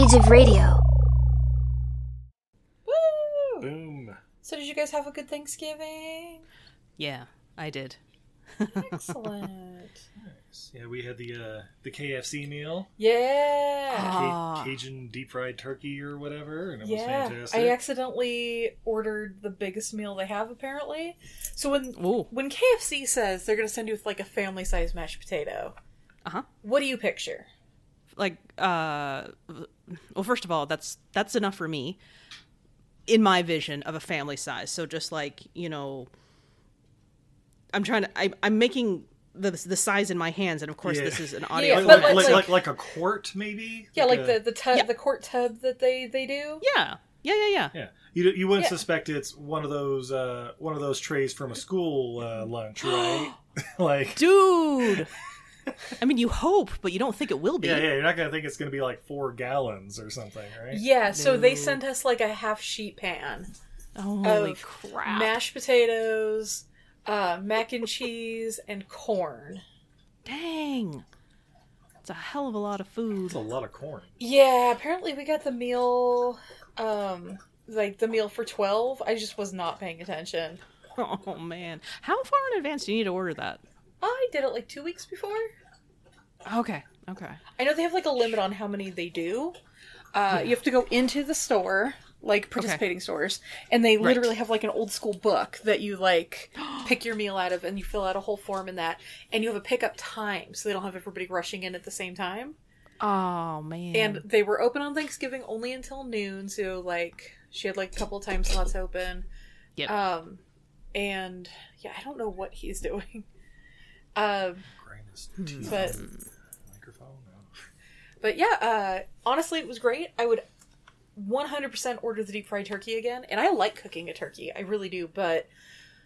Age of Radio. Woo! Boom. So did you guys have a good Thanksgiving? Yeah, I did. Excellent. Nice. Yeah, we had the uh, the KFC meal, yeah. Ah. Ca- Cajun deep fried turkey or whatever, and it was Yeah, fantastic. I accidentally ordered the biggest meal they have apparently. So when Ooh. when KFC says they're going to send you with like a family size mashed potato, Uh-huh. what do you picture? Like uh well first of all, that's that's enough for me in my vision of a family size. So just like, you know, I'm trying to I I'm making the the size in my hands and of course Yeah. this is an audio Yeah, like, but like, like- like, like- like a quart, maybe. Yeah, like a- the the tub, Yeah. the quart tub that they they do. Yeah. Yeah, yeah, yeah. Yeah, you you wouldn't Yeah. suspect it's one of those uh, one of those trays from a school uh, lunch, right? like, Dude. I mean, you hope, but you don't think it will be. yeah, yeah, you're not gonna think it's gonna be like four gallons or something, right? Yeah, so they sent us like a half sheet pan Holy of crap. mashed potatoes, uh, mac and cheese, and corn. Dang. It's a hell of a lot of food. It's a lot of corn. Yeah, apparently we got the meal, um, like the meal for twelve. I just was not paying attention. Oh man. How far in advance do you need to order that? I did it like two weeks before. Okay. Okay. I know they have like a limit on how many they do. Uh, You have to go into the store, like participating stores, and they literally have like an old school book that you like pick your meal out of, and you fill out a whole form in that, and you have a pickup time, so they don't have everybody rushing in at the same time. Oh man. And they were open on Thanksgiving only until noon, so like she had like a couple time slots open. Yep. Um, and yeah, I don't know what he's doing. Um, Grind his Hmm. teeth But- on the microphone. No. But yeah, uh, honestly, it was great. I would 100% order the deep fried turkey again. And I like cooking a turkey. I really do. But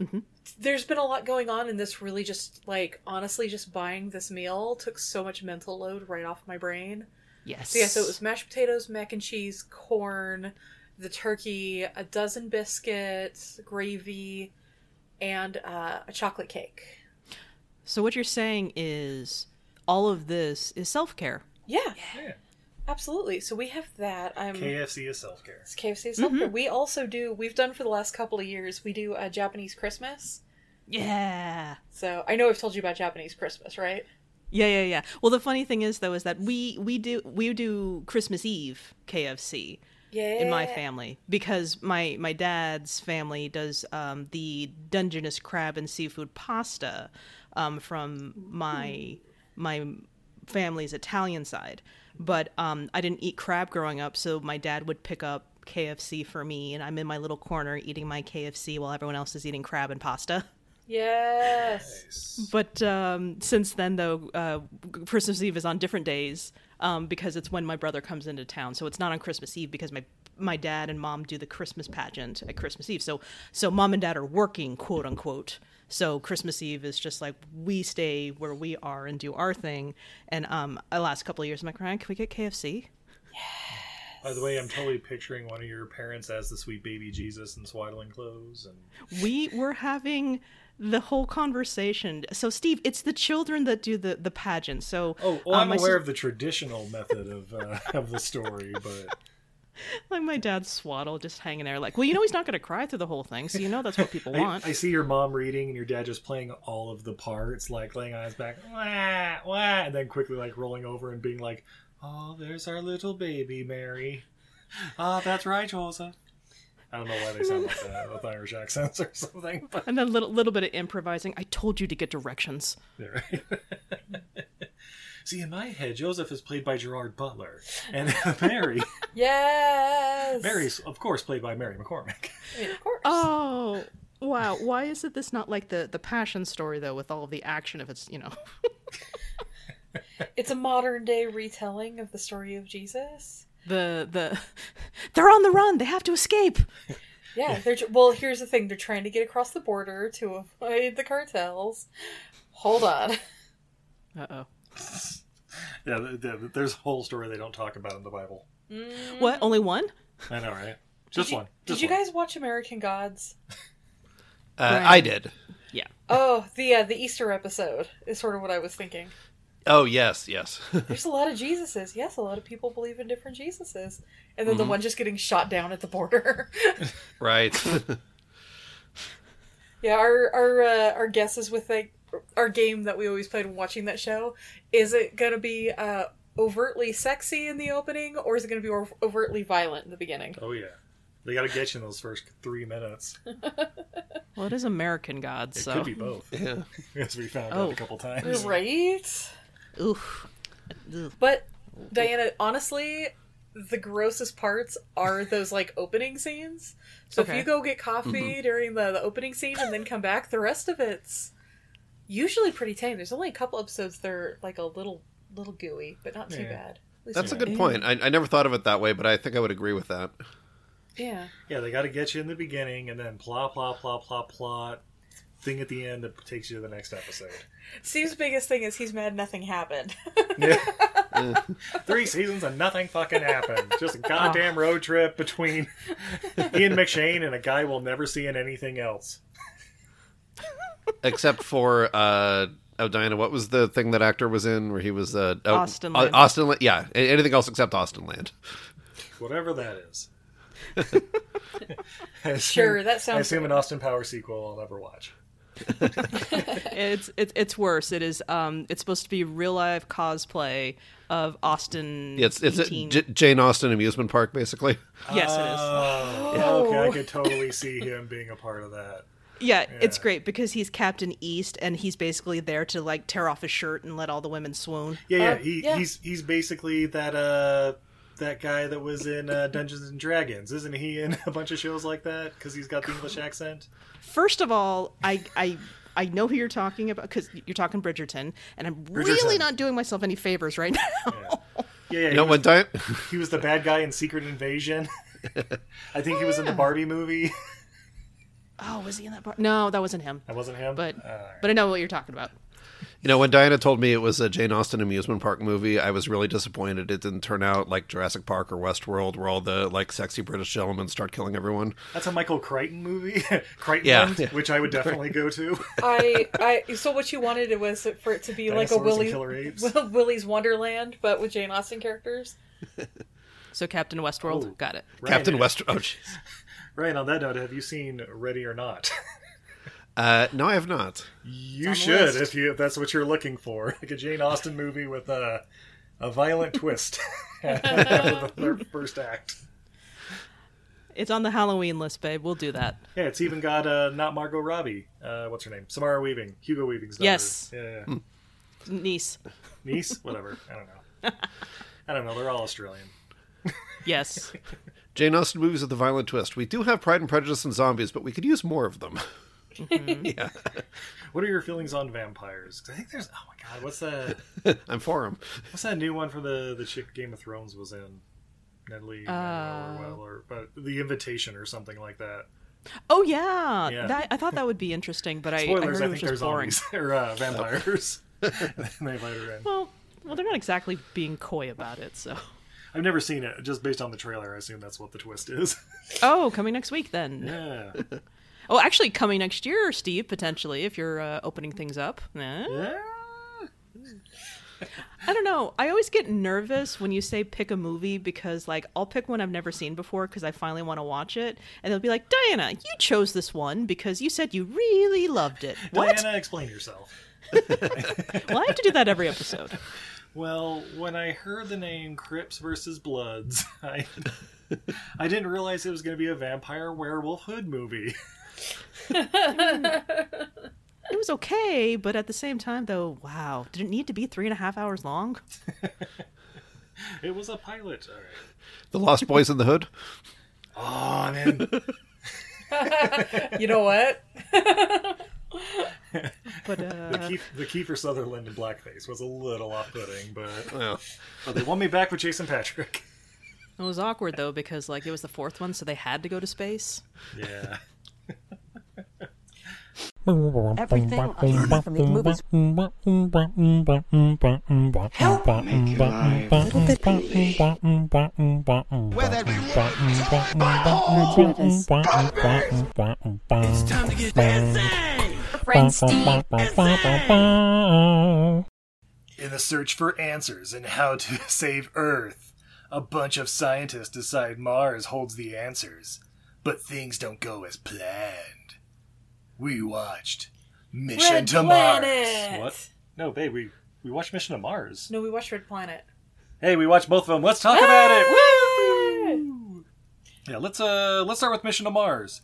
Mhm. there's been a lot going on, and this really just, like, honestly, just buying this meal took so much mental load right off my brain. yes. So yeah, so it was mashed potatoes, mac and cheese, corn, the turkey, a dozen biscuits, gravy, and uh, a chocolate cake. So what you're saying is all of this is self-care. Yeah, Yeah. absolutely. So we have that. Um, I'm KFC is self care. It's KFC self care. Mm-hmm. We also do. We've done for the last couple of years. We do a Japanese Christmas. Yeah. So I know I've told you about Japanese Christmas, right? Yeah, yeah, yeah. Well, the funny thing is though is that we we do we do Christmas Eve KFC Yeah. in my family because my my dad's family does um, the Dungeness crab and seafood pasta um, from my my family's Italian side. But um, I didn't eat crab growing up, so my dad would pick up KFC for me, and I'm in my little corner eating my KFC while everyone else is eating crab and pasta. Yes. But um, since then, though, uh, Christmas Eve is on different days um, because it's when my brother comes into town. So it's not on Christmas Eve because my my dad and mom do the Christmas pageant at Christmas Eve. So so mom and dad are working, quote unquote. So Christmas Eve is just like we stay where we are and do our thing. And um, the last couple of years, I'm like, Ryan, can we get KFC? By the way, I'm totally picturing one of your parents as the sweet baby Jesus in swaddling clothes, and we were having the whole conversation. So Steve, it's the children that do the the pageant. So oh, well, um, I'm aware sis- of the traditional method of uh, of the story, but Like my dad's swaddle just hanging there, like, well, you know, he's not going to cry through the whole thing, so you know that's what people want. I see your mom reading and your dad just playing all of the parts, like laying on his back, wah, wah, and then quickly like rolling over and being like, "Oh, there's our little baby, Mary." Ah, that's right, Joseph. I don't know why they sound like that with Irish accents or something, but and then a little, little bit of improvising. I told you to get directions. Yeah, right. See, in my head, Joseph is played by Gerard Butler, and Mary, Yes. Mary's of course played by Mary McCormack. I mean, of course. Oh, wow. Why is it this not like the the passion story though, with all of the action? If it's you know, It's a modern day retelling of the story of Jesus. The the they're on the run. They have to escape. Yeah, they're well. Here's the thing: they're trying to get across the border to avoid the cartels. Hold on. Uh oh. Yeah, th- th- there's a whole story they don't talk about in the Bible. What? Only one? I know, right? Just Did you, one. did Just you guys watch American Gods? Uh, I did. Yeah. Oh, the uh, the Easter episode is sort of what I was thinking. Oh yes, yes. There's a lot of Jesuses. Yes, a lot of people believe in different Jesuses, and then the one just getting shot down at the border. right. yeah, our our uh, our guesses with like our game that we always played when watching that show. Is it gonna be uh, overtly sexy in the opening, or is it gonna be overtly violent in the beginning? Oh yeah, they got to get you in those first three minutes. Well, it is American Gods, It so could be both, yeah. as we found Oh. Out a couple times. Right. Oof. Ugh. But Diana, honestly, the grossest parts are those like opening scenes. So if you go get coffee mm-hmm. during the, the opening scene and then come back, the rest of it's usually pretty tame. There's only a couple episodes that are like a little little gooey, but not too Yeah. bad. That's a not- good point. I, I never thought of it that way, but I think I would agree with that. Yeah. Yeah, they got to get you in the beginning, and then plot, plot, plot, plot, plot. Thing at the end that takes you to the next episode. Steve's biggest thing is he's mad nothing happened. Three seasons and nothing fucking happened. Just a goddamn road trip between Ian McShane and a guy we'll never see in anything else. Except for uh oh Diana, what was the thing that actor was in where he was uh oh, Austin uh, Land. Austenland. Yeah, anything else except Austenland. Whatever that is. Assume- Sure, that sounds I assume good. an Austin Power sequel I'll never watch. It's it's it's worse. It is um it's supposed to be real life cosplay of Austin. Yeah, it's it's 18. J- Jane Austen amusement park basically. yes, it is. Oh, okay, I could totally see him being a part of that. Yeah, it's great because he's Captain East and he's basically there to like tear off his shirt and let all the women swoon. Yeah, yeah, Uh, he, yeah. he's he's basically that uh that guy that was in uh, Dungeons and Dragons, isn't he? In a bunch of shows like that because he's got the English accent. First of all, I I I know who you're talking about because you're talking Bridgerton, and I'm really not doing myself any favors right now. Yeah, yeah, yeah You he, know was, when Diana he was the bad guy in Secret Invasion. I think he was in the Barbie movie. oh, was he in that part? No, that wasn't him. That wasn't him. But Uh, but I know what you're talking about. You know, when Diana told me it was a Jane Austen amusement park movie, I was really disappointed. It didn't turn out like Jurassic Park or Westworld, where all the like sexy British gentlemen start killing everyone. that's a Michael Crichton movie, Crichton, Yeah. yeah. which I would definitely go to. I, I so what you wanted it was for it to be like a Willy killer apes. Will- Willy's Wonderland, but with Jane Austen characters. So Captain Westworld, Oh. got it. Right. Captain West. Oh, jeez. Right on that note, have you seen Ready or Not? Uh, no, I have not. You should if you if that's what you're looking for, like a Jane Austen movie with a a violent twist after the third, first act. It's on the Halloween list, babe. We'll do that. Yeah, it's even got uh, not Margot Robbie. Uh, what's her name? Samara Weaving, Hugo Weaving's daughter. Yes. Yeah, yeah. Niece. niece, whatever. I don't know. I don't know. They're all Australian. Yes. Jane Austen movies with a violent twist. We do have Pride and Prejudice and zombies, but we could use more of them. yeah, What are your feelings on vampires? 'Cause I think there's. Oh my god, what's that? I'm for them. What's that new one for the the chick Game of Thrones was in? Natalie, Uh, or, well, or but the Invitation or something like that. Oh yeah, Yeah. That, I thought that would be interesting, but I, I heard I, it was think they're just boring. zombies or uh, vampires. they let her in. Well, well, they're not exactly being coy about it. So, I've never seen it. Just based on the trailer, I assume that's what the twist is. oh, coming next week then. yeah. Oh, actually, coming next year, Steve, potentially, if you're uh, opening things up. Eh? yeah. I don't know. I always get nervous when you say pick a movie because, like, I'll pick one I've never seen before because I finally want to watch it, and they'll be like, "Diana, you chose this one because you said you really loved it." What? Diana, explain yourself. Well, I have to do that every episode. Well, when I heard the name Crips versus Bloods, I I didn't realize it was going to be a vampire werewolf hood movie. It was okay, but at the same time, though, wow, did it need to be three and a half hours long? It was a pilot. All right. The Lost Boys in the Hood. Oh, I'm. You know what? But The, uh, Keith, the Kiefer Sutherland in blackface was a little off-putting, but, Well, but they won me back with Jason Patric. it was awkward though because like it was the fourth one, so they had to go to space. Yeah. Everything I hear from these movies. Help make your life a little bit Friend Steve. In the search for answers and how to save Earth, a bunch of scientists decide Mars holds the answers, but things don't go as planned. We watched Mission Red to Planet! Mars. What? No, babe, we we watched Mission to Mars. No, we watched Red Planet. Hey, we watched both of them. Let's talk about it. Woo! Yeah, let's uh let's start with Mission to Mars.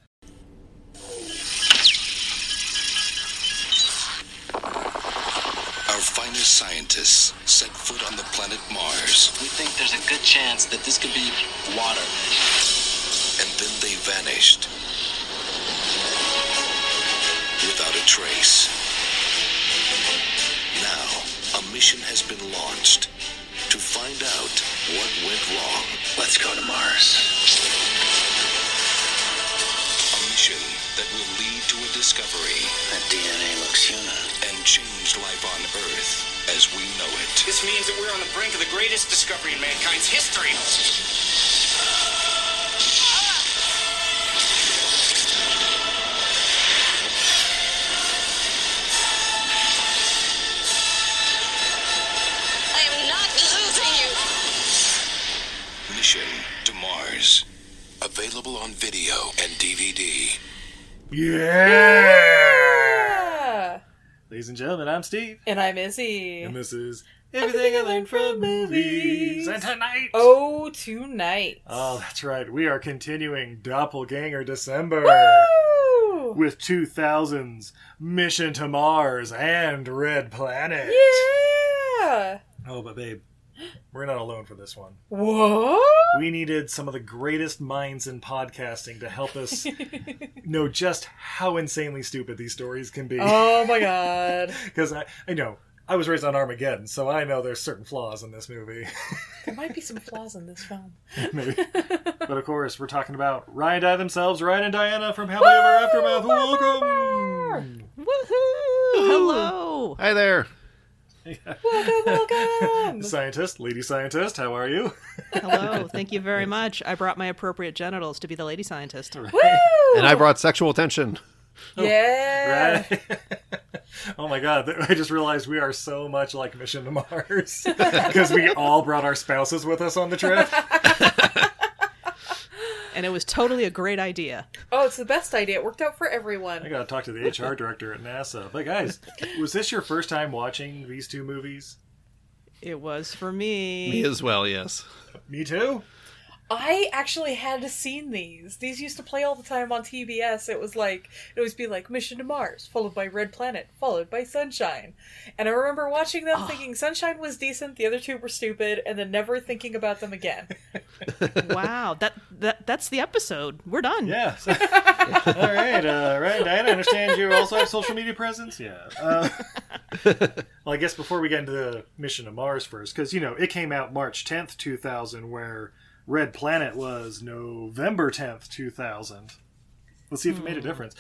Our finest scientists set foot on the planet Mars, We think there's a good chance that this could be water. And then they vanished. Without a trace. Now, a mission has been launched to find out what went wrong. Let's go to Mars. A mission that will lead to a discovery That DNA looks human. and change life on Earth as we know it. This means that we're on the brink of the greatest discovery in mankind's history. Mission to Mars. Available on video and DVD. Yeah! Yeah. Ladies and gentlemen, I'm Steve. And I'm Izzy. And this is Everything I Learned from Movies. And tonight. Oh, tonight. Oh, that's right. We are continuing Doppelganger December Woo! with 2000's Mission to Mars and Red Planet. Yeah. Oh, but babe, we're not alone for this one. What? We needed some of the greatest minds in podcasting to help us know just how insanely stupid these stories can be. Oh my god. Because I, I know, I was raised on Armageddon, so I know there's certain flaws in this movie. There might be some flaws in this film. Maybe. but of course, we're talking about Ryan and Di themselves, Ryan and Diana from Happily Ever Aftermath. Welcome! Woohoo! Hello. hi there. Welcome, welcome. Scientist, lady scientist, how are you? Hello. Thank you very much. I brought my appropriate genitals to be the lady scientist. Woo! And I brought sexual tension. Oh, yeah. Right? oh my god, I just realized we are so much like Mission to Mars. Because we all brought our spouses with us on the trip. And it was totally a great idea. Oh, it's the best idea. It worked out for everyone. I gotta talk to the HR director at NASA. But guys, was this your first time watching these two movies? It was for me. Me as well, yes. Me too? I actually had seen these. These used to play all the time on TBS. It was like it would always be like Mission to Mars, followed by Red Planet, followed by Sunshine. And I remember watching them thinking Sunshine was decent, the other two were stupid, and then never thinking about them again. Wow. That that that's the episode. We're done. Yeah. So- all right, uh, right, Diana. I understand you also have social media presence. Yeah. Uh, well, I guess before we get into the mission to Mars first, because you know it came out March tenth, two thousand, where Red Planet was November tenth, two thousand. Let's see if it made a difference.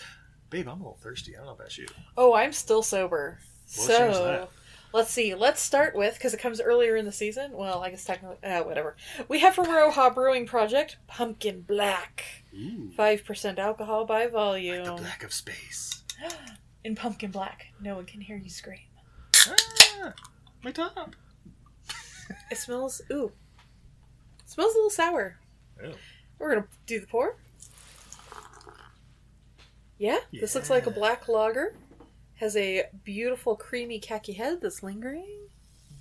Babe, I'm a little thirsty. I don't know about you. Oh, I'm still sober. We'll change so that. let's see. Let's start with because it comes earlier in the season. Well, I guess technically, uh, whatever. We have from Roha Brewing Project Pumpkin Black, five percent alcohol by volume. The black of space. In Pumpkin Black, no one can hear you scream. Ah, my top. It smells. Ooh, smells a little sour. Oh. We're gonna do the pour. Yeah, this looks like a black lager. Has a beautiful creamy khaki head that's lingering.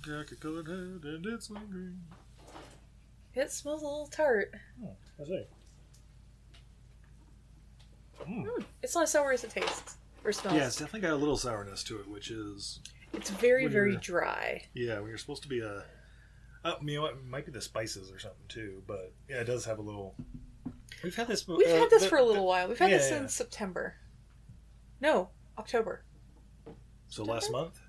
Khaki-colored head and it's lingering. It smells a little tart. Oh, I see. Hmm. Hmm, it's not as sour as it tastes or smells. Yeah, it's definitely got a little sourness to it, which is It's very, very dry. Yeah, when you're supposed to be a. Oh, you know what? It might be the spices or something too, but yeah, it does have a little. We've had this. We've uh, had this the- for a little while. We've had yeah, this yeah. since September. No, October. So last month.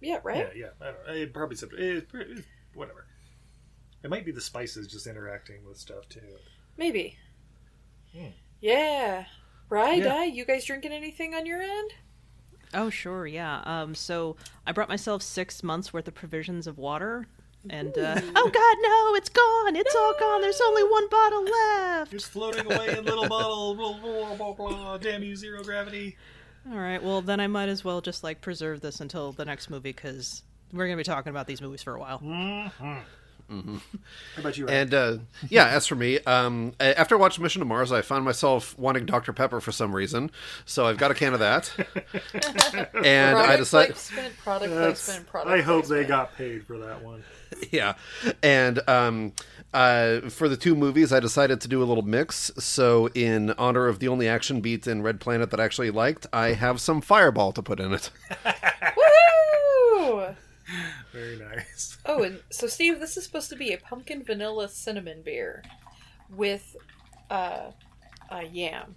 Yeah, right. Yeah, yeah. I don't, it probably September. It, it, whatever. It might be the spices just interacting with stuff too. Maybe. Hmm. Yeah. Right, Yeah. Di? You guys drinking anything on your end? Oh, sure, yeah. Um, so I brought myself six months worth of provisions of water, and uh, oh god, no, it's gone! It's all gone. There's only one bottle left. Just floating away in little bottle. Blah, blah, blah, blah. Damn you, zero gravity. All right, well then I might as well just like preserve this until the next movie because we're gonna be talking about these movies for a while. How about you? Ryan? And uh, yeah, as for me, um, a- after watching Mission to Mars, I found myself wanting Dr. Pepper for some reason. So I've got a can of that. and I Product decided, placement, product That's- placement, product I hope they got paid for that one. yeah. And um, uh, for the two movies, I decided to do a little mix. So, in honor of the only action beat in Red Planet that I actually liked, I have some Fireball to put in it. Woo! Very nice. Oh, and so Steve, this is supposed to be a pumpkin vanilla cinnamon beer with uh, a yam.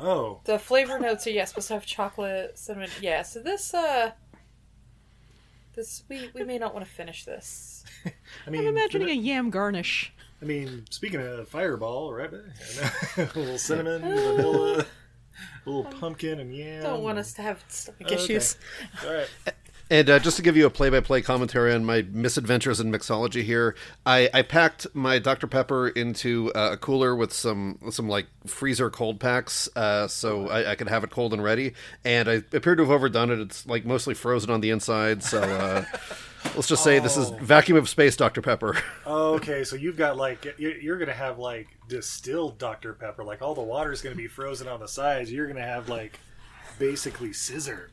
Oh, The flavor notes are yeah supposed to have chocolate, cinnamon. Yeah, so this uh, this we we may not want to finish this. I mean, I'm imagining a yam garnish. I mean, speaking of Fireball, right? a little cinnamon, vanilla, a little pumpkin, and yam. Don't want us to have stomach Okay. issues. All right. And uh, just to give you a play-by-play commentary on my misadventures in mixology here, I, I packed my Dr Pepper into uh, a cooler with some some like freezer cold packs, uh, so I, I could have it cold and ready. And I appear to have overdone it. It's like mostly frozen on the inside, so uh, let's just say this is vacuum of space Dr Pepper. Okay, so you've got like you're, you're gonna have like distilled Dr Pepper. Like all the water's gonna be frozen on the sides. You're gonna have like basically scissor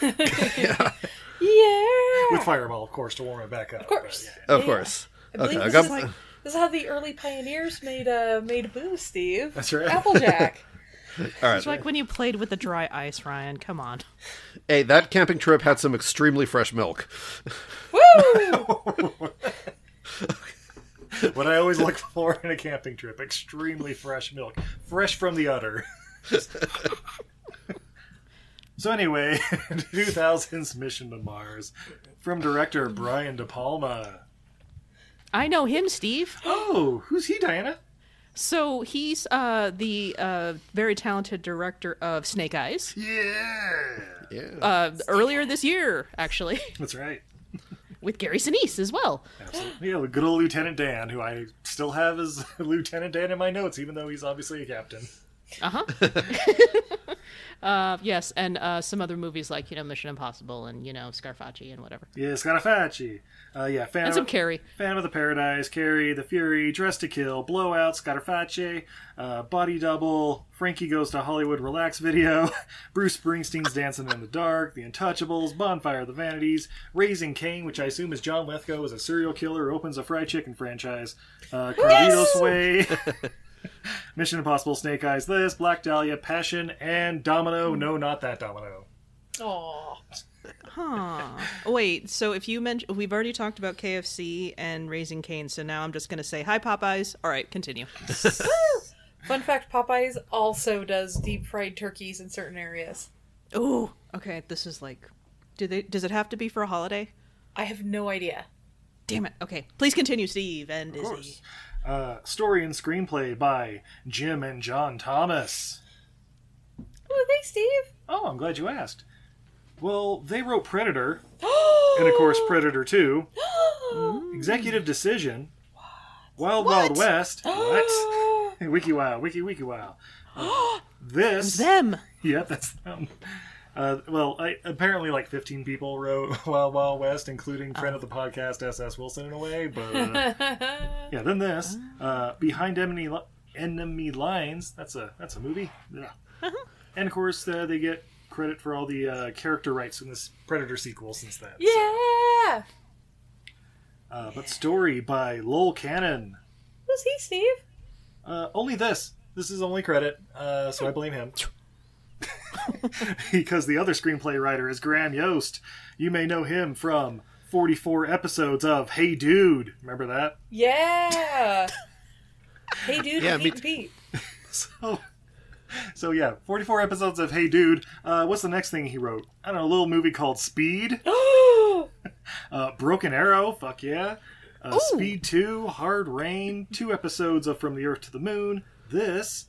Yeah. with Fireball, of course, to warm it back up. Of course. of Yeah. course. I believe Okay, I this, got. is like, this is how the early pioneers made uh made booze, Steve. That's right. Applejack. All right. It's like when you played with the dry ice, Ryan. Come on. Hey, that camping trip had some extremely fresh milk. Woo! What I always look for in a camping trip: extremely fresh milk, fresh from the udder. So anyway, 2000's Mission to Mars, from director Brian De Palma. I know him, Steve. Oh, who's he, Diana? So he's uh, the uh, very talented director of Snake Eyes. Yeah, Yeah. Uh, earlier this year, actually, that's right. with Gary Sinise as well. Absolutely. Yeah, good old Lieutenant Dan, who I still have as Lieutenant Dan in my notes, even though he's obviously a captain. Uh huh. Uh, yes, and uh, some other movies like you know Mission Impossible and you know Scarfacci and whatever, Yeah, Scarafacci. Uh, yeah, fan and of, some Carrie. Phantom of the Paradise, Carrie, The Fury, Dress to Kill, Blowout, Scarafacci, uh, Body Double, Frankie Goes to Hollywood Relax Video, Bruce Springsteen's Dancing in the Dark, The Untouchables, Bonfire of the Vanities, Raising Cain, which I assume is John Lithgow as a serial killer who opens a fried chicken franchise, uh, Carlitos Way, Mission Impossible, Snake Eyes, This, Black Dahlia, Passion, and Domino. Hmm. No, not that Domino. Oh. Huh. Wait, so if you mention we've already talked about KFC and Raising Cane, so now I'm just gonna say hi Popeyes. All right, continue. Fun fact: Popeyes also does deep fried turkeys in certain areas. Oh. okay, this is like, do they? Does it have to be for a holiday? I have no idea. Damn it. Okay, please continue, Steve and Izzy. Uh, story and screenplay by Jim and John Thomas. Oh, thanks, Steve. Oh, I'm glad you asked. Well, they wrote Predator, and of course Predator 2, Executive Decision, Wild Wild West. What? wiki Wow, Wiki Wiki Wow. Uh, this. Them. Yeah, that's them. Uh, well, I, apparently, like 15 people wrote Wild Wild West, including friend of the podcast S.S. Wilson in a way. But uh, yeah, then this uh, Behind Enemy Li- Enemy Lines. That's a that's a movie. Yeah. And of course, uh, they get credit for all the uh, character rights in this Predator sequel since then. so. Yeah. Uh, but story by Lowell Cannon. Who's he, Steve? Uh, only this. This is only credit, uh, so I blame him. because the other screenplay writer is Graham Yost. You may know him from 44 episodes of Hey Dude. Remember that? Yeah. hey, dude, Yeah, yeah, me Pete Pete. So, So yeah, 44 episodes of Hey Dude. Uh, what's the next thing he wrote? I don't know, a little movie called Speed. uh, Broken Arrow, fuck yeah. Uh, Speed 2, Hard Rain, two episodes of From the Earth to the Moon. This,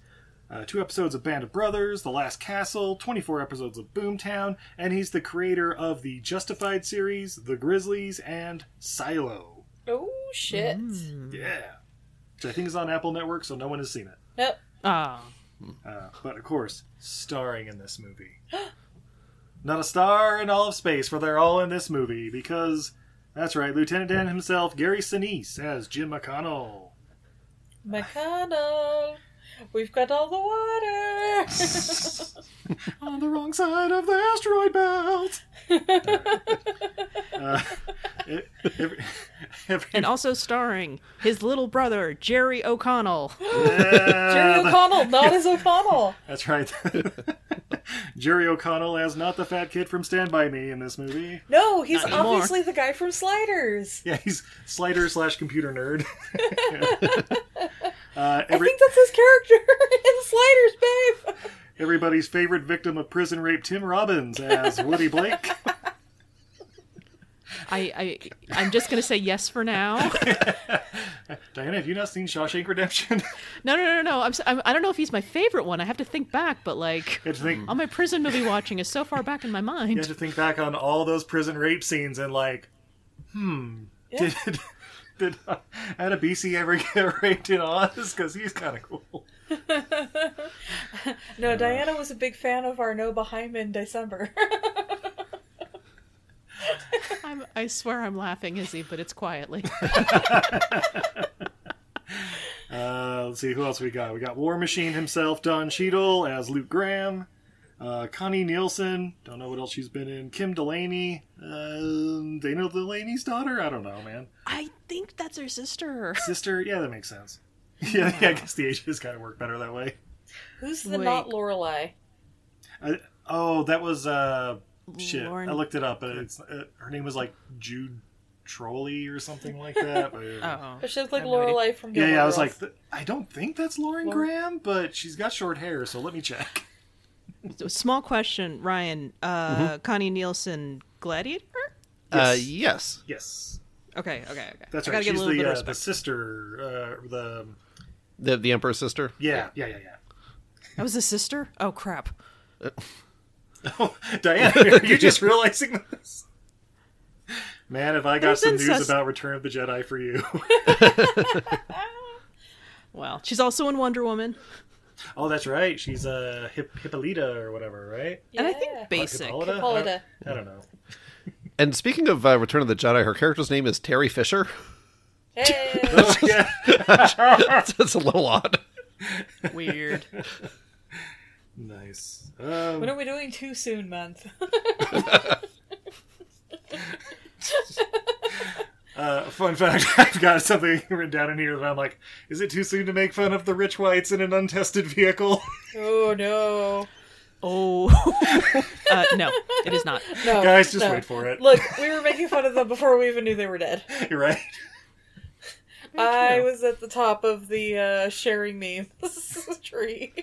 uh, two episodes of Band of Brothers, The Last Castle, 24 episodes of Boomtown, and he's the creator of the Justified series, The Grizzlies, and Silo. Oh shit. Yeah. Which I think is on Apple Network, so no one has seen it. Nope. Ah, Uh, but of course, starring in this movie. Not a star in all of space, for they're all in this movie because that's right, Lieutenant Dan himself, Gary Sinise, as Jim McConnell. McConnell. We've got all the water. On the wrong side of the asteroid belt. uh, every, every, and also starring his little brother Jerry O'Connell. Jerry O'Connell, not as O'Connell. That's right. Jerry O'Connell as not the fat kid from Stand By Me in this movie. No, he's Not anymore. obviously the guy from Sliders. Yeah, he's slider slash computer nerd. Uh, I think that's his character in Sliders, babe. everybody's favorite victim of prison rape, Tim Robbins, as Woody Blake. I, I I'm just gonna say yes for now. Diana, have you not seen Shawshank Redemption? No, no, no, no. I'm, s- I'm I don't know if he's my favorite one. I have to think back, but like you have to think. all my prison movie watching is so far back in my mind. You have to think back on all those prison rape scenes and like, hmm, did did Adebisi ever get raped in Oz? Because he's kind of cool. No, Diana was a big fan of our Noah Hyman December. I'm, I swear I'm laughing, Izzy, but it's quietly. Uh, let's see who else we got. We got War Machine himself, Don Cheadle as Luke Graham. Uh, Connie Nielsen, don't know what else she's been in. Kim Delaney, um, Dana Delaney's daughter. I don't know, man. I think that's her sister. Sister, yeah, that makes sense. Yeah, yeah I guess the ages kind of work better that way. Who's the Wait. not Lorelai? I, oh, that was uh, shit. Lauren- I looked it up. But it's uh, her name was like Jude Trolley or something like that. But, Oh, But she looked like I have no. Lorelai from yeah, yeah. I was like, th- I don't think that's Lauren Graham, but she's got short hair, so let me check. So, small question, Ryan. Uh, Connie Nielsen, Gladiator? Uh, yes. Yes, Okay, okay, okay. that's I right. gotta get a She's little bit the of uh, the sister. Uh, the The the Emperor's sister. yeah, yeah, yeah, yeah. That was a sister? Oh crap! oh, Diana, are you just realizing this? Man, have I got There's some news about Return of the Jedi for you. Well, she's also in Wonder Woman, oh, that's right. She's a uh, Hip- Hippolyta or whatever, right? Yeah. and I think basic. Hippolyta? Hippolyta. I don't know. And speaking of uh, Return of the Jedi, her character's name is Terry Fisher. Hey. That's a little odd. Weird. Nice. Um, when are we doing too soon month? uh, fun fact: I've got something written down in here that I'm like, is it too soon to make fun of the rich whites in an untested vehicle? oh no. Oh, uh, no, it is not. No. Guys, just no. wait for it. Look, we were making fun of them before we even knew they were dead. You're right. I was at the top of the uh, sharing memes tree.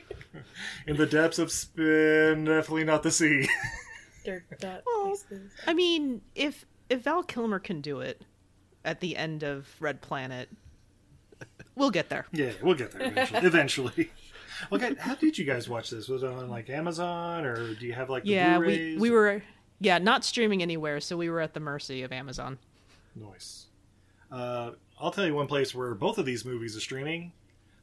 In the depths of spin, definitely not the sea. They're not Well. I mean, if if Val Kilmer can do it at the end of Red Planet, we'll get there. yeah, we'll get there eventually. eventually. Okay, how did you guys watch this? Was it on like Amazon or do you have like the Yeah, we Blu-rays? we were yeah not streaming anywhere, so we were at the mercy of Amazon. Nice. Uh, I'll tell you one place where both of these movies are streaming.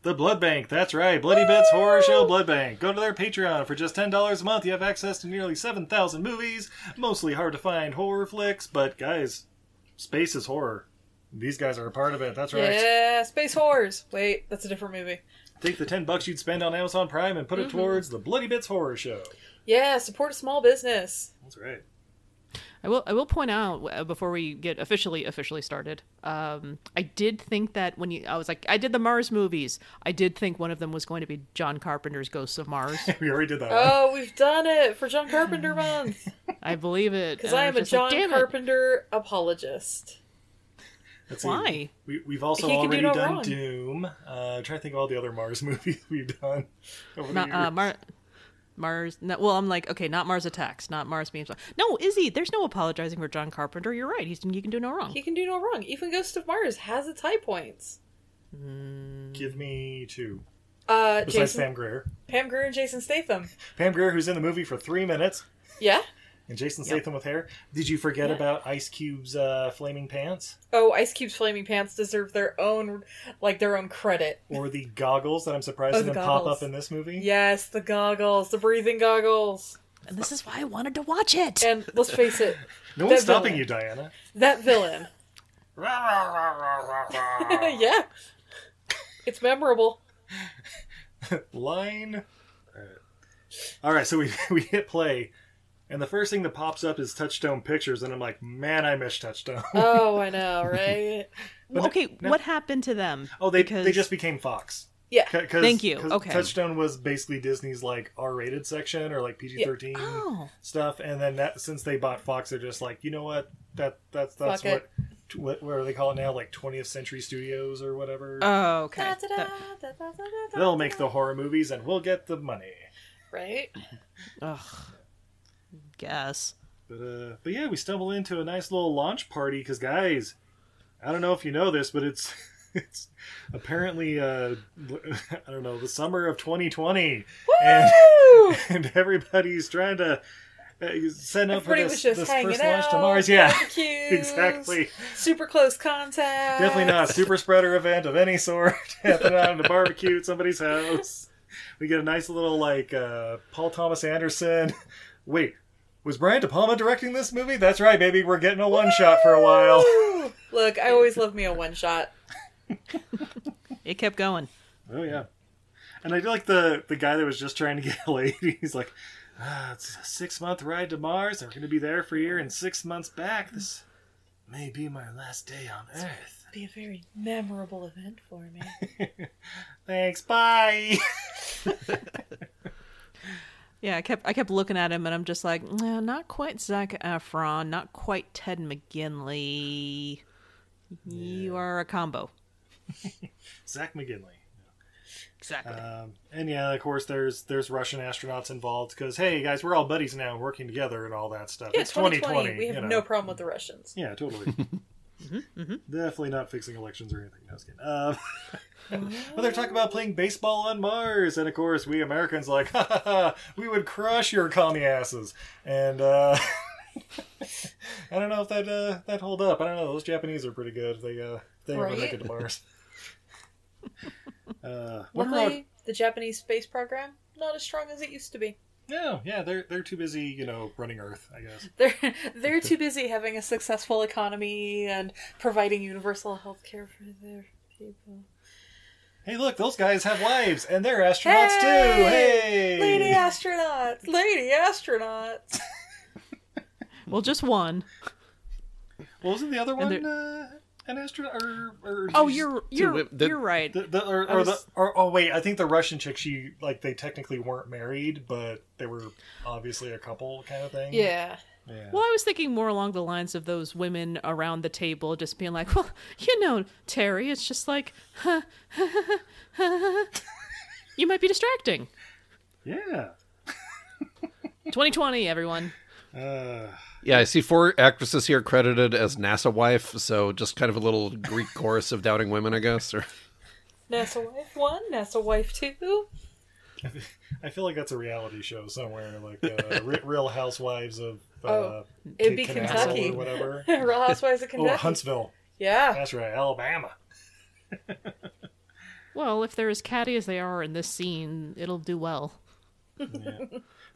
The Blood Bank. That's right. Bloody Bits Horror Show Blood Bank. Go to their Patreon. For just $10 a month, you have access to nearly 7,000 movies. Mostly hard to find horror flicks, but guys, space is horror. These guys are a part of it. That's right. Yeah, Space Whores. Wait, that's a different movie. Take the 10 bucks you'd spend on Amazon Prime and put it towards the Bloody Bits Horror Show. Yeah, support a small business. That's right. I will I will point out uh, before we get officially officially started. Um, I did think that when you I was like I did the Mars movies. I did think one of them was going to be John Carpenter's Ghosts of Mars. We already did that one. Oh, we've done it for John Carpenter month. I believe it Because I am a just like, John it." Carpenter apologist. Let's see. Why? We, we've also He can do already no done wrong. Doom. Uh, trying to think of all the other Mars movies we've done over the years. uh, Mar- Mars. No, well, I'm like, okay, not Mars Attacks, not Mars Beams. No, Izzy, there's no apologizing for John Carpenter. You're right. He's he can do no wrong. He can do no wrong. Even Ghost of Mars has its high points. Give me two. Uh, Besides Jason, Pam Grier. Pam Grier and Jason Statham. Pam Grier, who's in the movie for three minutes, Yeah. And Jason Statham with hair. Did you forget Yeah. about Ice Cube's uh, flaming pants? Oh, Ice Cube's flaming pants deserve their own, like their own credit. Or the goggles that I'm surprised Oh, didn't pop up in this movie? Yes, the goggles, the breathing goggles. And this is why I wanted to watch it. And let's face it, No one's stopping villain. you, Diana. that villain. yeah. It's memorable. Line. All right, so we we hit play, and the first thing that pops up is Touchstone Pictures, and I'm like, man, I miss Touchstone. Oh, I know, right? Well, okay, no- what happened to them? oh, they Because- they just became Fox. Yeah. C- 'cause- Thank you. Okay. Touchstone was basically Disney's like R-rated section or like PG-13 Oh. stuff, and then that since they bought Fox, they're just like, you know what? That that's that's Fuck what, it. what what do they call it now? Like 20th Century Studios or whatever. Oh, okay. Da, da, da, That- da, da, da, da, They'll make the horror movies, and we'll get the money. right. Ugh. Guess. But uh, but yeah, we stumble into a nice little launch party because guys, I don't know if you know this, but it's it's apparently uh, I don't know the summer of 2020, and and everybody's trying to uh, set up for this, this first out. launch to Mars. Yeah, exactly. Super close contact. Definitely not a super spreader event of any sort happening out in a barbecue at somebody's house. We get a nice little like uh, Paul Thomas Anderson. Wait, was Brian De Palma directing this movie? That's right, baby. We're getting a one shot for a while. Look, I always love me a one shot. It kept going. Oh yeah, and I do like the the guy that was just trying to get a lady. He's like, ah, "It's a six month ride to Mars. We're going to be there for a year, and six months back. This may be my last day on Earth. Be a very memorable event for me. Thanks. Bye." Yeah, I kept I kept looking at him, and I'm just like, "Nah, not quite Zac Efron, not quite Ted McGinley. You are a combo. Zach McGinley. Exactly. Um, and yeah, of course, there's there's Russian astronauts involved because hey, guys, we're all buddies now, working together and all that stuff. Yeah, it's 2020. We have you know. no problem with the Russians. Yeah, totally. Definitely not fixing elections or anything. No, I was kidding. Um, but they're talking about playing baseball on Mars, and of course, we Americans like, ha ha ha, we would crush your commie asses. And uh, I don't know if that uh, that hold up. I don't know. Those Japanese are pretty good. They uh, they ever Right? make it to Mars. Uh, wonder how- Luckily, the Japanese space program not as strong as it used to be. No, yeah, they're they're too busy, you know, running Earth. I guess. They're they're too busy having a successful economy and providing universal health care for their people. Hey, look, those guys have wives, and they're astronauts too. Hey! Hey, Lady astronauts! Lady astronauts! well, just one. Well, wasn't the other one uh, an astronaut? Or, or Oh, you're you're wi- the- you're right. the, the, or, or was- the or, oh wait, I think the Russian chick. She like they technically weren't married, but they were obviously a couple kind of thing. Yeah. yeah. Well, I was thinking more along the lines of those women around the table just being like, well, you know, Terry, it's just like, huh, you might be distracting. yeah. 2020, everyone. Uh, Yeah, I see four actresses here credited as NASA wife, so just kind of a little Greek chorus of doubting women, I guess. Or NASA wife one, NASA wife two. I feel like that's a reality show somewhere, like uh, Real Housewives of uh, Oh, it'd be Canal Kentucky. or whatever. Real Housewives of Oh, Kentucky. Huntsville. Yeah. That's right, Alabama. Well, if they're as catty as they are in this scene, it'll do well.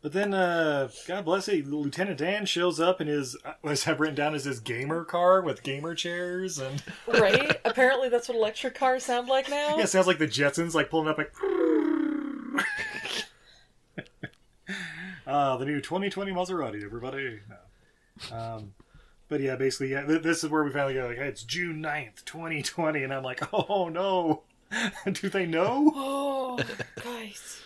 But then, uh, God bless it, Lieutenant Dan shows up in his, as I've written down, as his gamer car with gamer chairs. And Right? Apparently that's what electric cars sound like now. yeah, it sounds like the Jetsons, like pulling up like. uh, the new 2020 Maserati, everybody. No. Um, but yeah, basically, yeah, th- this is where we finally go, like, hey, it's June 9th, 2020. And I'm like, oh no. Do they know? Oh, guys.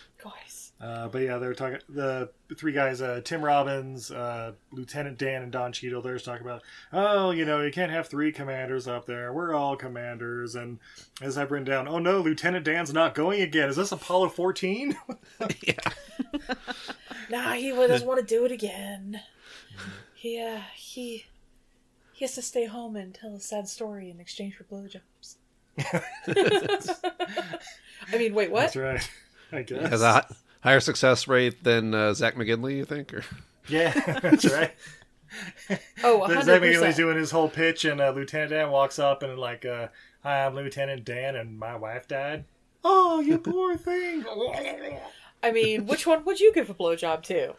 Uh, but yeah, they're talking the three guys, uh, Tim Robbins, uh, Lieutenant Dan, and Don Cheadle. They're just talking about, oh, you know, you can't have three commanders up there. We're all commanders. And as I've written down, oh no, Lieutenant Dan's not going again. Is this Apollo 14? Nah, he doesn't want to do it again. He, uh, he, he has to stay home and tell a sad story in exchange for blowjobs. I mean, wait, what? That's right. I guess. Has a hi- higher success rate than uh, Zach McGinley, you think? Or Yeah, that's right. Oh, But Zach McGinley's doing his whole pitch, and uh, Lieutenant Dan walks up and like, uh, "Hi, I'm Lieutenant Dan, and my wife died." Oh, you poor thing, I mean, which one would you give a blowjob to?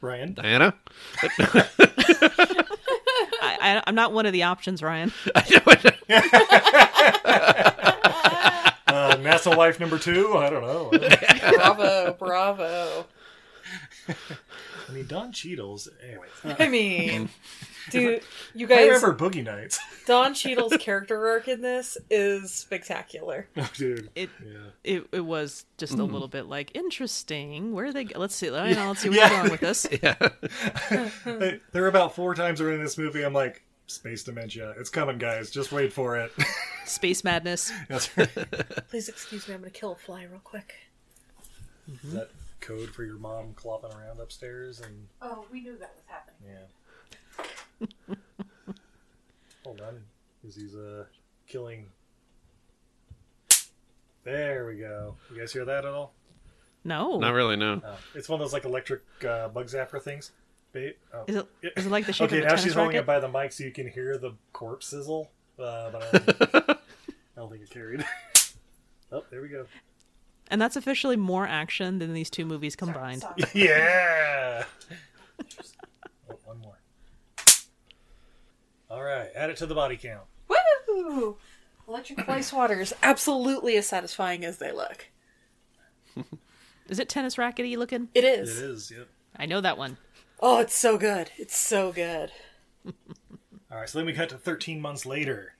Ryan, Diana? I, I, I'm not one of the options, Ryan. Uh, NASA wife number two. I don't know. Bravo, bravo. I mean, Don Cheadle's. Anyway, I mean, dude, you guys. I guys, remember Boogie Nights. Don Cheadle's character arc in this is spectacular. Oh, dude. It Yeah. it, it was just a mm. little bit like interesting. Where are they? go- Let's see. Let- Let's see what's Yeah. they're with this. Yeah. there are about four times during this movie. I'm like, space dementia. It's coming, guys. Just wait for it. Space madness. That's right. Please excuse me, I'm gonna kill a fly real quick. Is that code for your mom clopping around upstairs and Oh, we knew that was happening. yeah. Hold on, because he's uh killing. There we go. You guys hear that at all? No. Not really, no. Oh, it's one of those like electric uh, bug zapper things. Ba- oh. Is it is it like the shape okay, of a now tennis she's holding racket? it by the mic so you can hear the corpse sizzle. Uh, but I don't, think, I don't think it carried. oh, there we go. And that's officially more action than these two movies combined. Yeah. Oh, one more. All right, add it to the body count. Woo! Electric ice water is absolutely as satisfying as they look. Is it tennis rackety looking? It It is. is. Yep. I know that one. Oh, it's so good. It's so good. All right, so then we cut to 13 months later,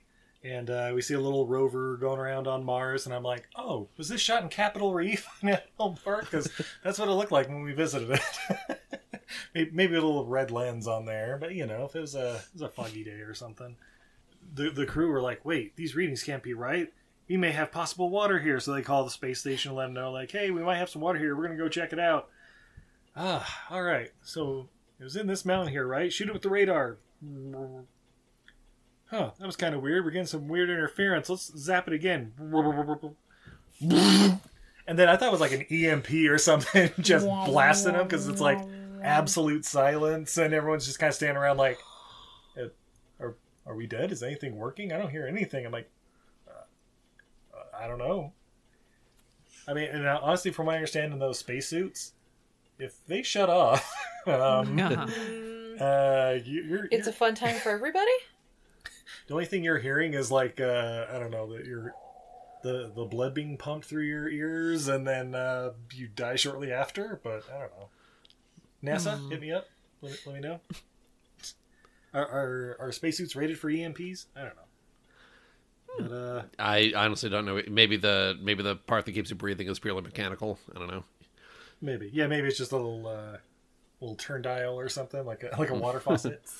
and uh, we see a little rover going around on Mars, and I'm like, oh, was this shot in Capitol Reef National Park? Because that's what it looked like when we visited it. Maybe- a little red lens on there, but you know, if it was a it was a foggy day or something, the the crew were like, wait, these readings can't be right. We may have possible water here, so they call the space station and let them know, like, hey, we might have some water here. We're gonna go check it out. Ah, all right. So it was in this mountain here, right? Shoot it with the radar. Huh, that was kind of weird. We're getting some weird interference. Let's zap it again. And then I thought it was like an EMP or something, just blasting them because it's like absolute silence and everyone's just kind of standing around like, "Uh, "Are are we dead? Is anything working? I don't hear anything." I'm like, uh, uh, "I don't know." I mean, and uh, honestly, from my understanding, those spacesuits, if they shut off, um, Uh-huh. uh, you, you're, It's a fun time for everybody. the only thing you're hearing is like uh, I don't know that you're the the blood being pumped through your ears and then uh, you die shortly after. But I don't know. NASA, hit me up. Let, let me know. Are, are are spacesuits rated for EMPs? I don't know. But uh, I honestly don't know. Maybe the maybe the part that keeps you breathing is purely mechanical. I don't know. Maybe yeah, maybe it's just a little uh, little turn dial or something like a like a water faucet.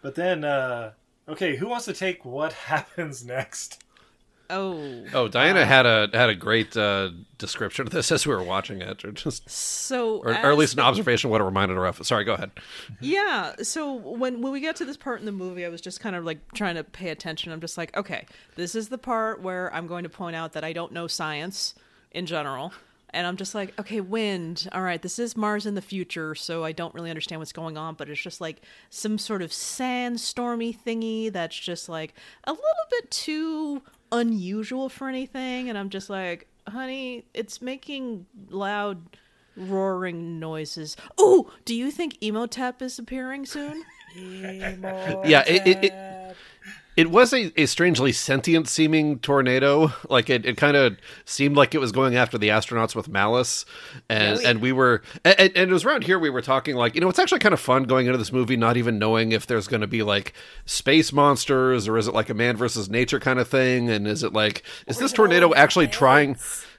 But then, uh, okay, who wants to take what happens next? Oh. Oh, Diana had a had a great uh, description of this as we were watching it, or just So or, or at least an observation of what it reminded her of. Sorry, go ahead. Yeah. So when when we get to this part in the movie, I was just kind of like trying to pay attention. I'm just like, okay, this is the part where I'm going to point out that I don't know science in general. And I'm just like, okay, wind. All right, this is Mars in the future, so I don't really understand what's going on, but it's just like some sort of sandstormy thingy that's just like a little bit too unusual for anything. And I'm just like, honey, it's making loud roaring noises. Oh, do you think Imhotep is appearing soon? Yeah, it it, it, it was a, a strangely sentient seeming tornado. Like it, it kind of seemed like it was going after the astronauts with malice, and and we were and, and it was around here we were talking like you know it's actually kind of fun going into this movie not even knowing if there's going to be like space monsters or is it like a man versus nature kind of thing, and is it like is this tornado actually trying?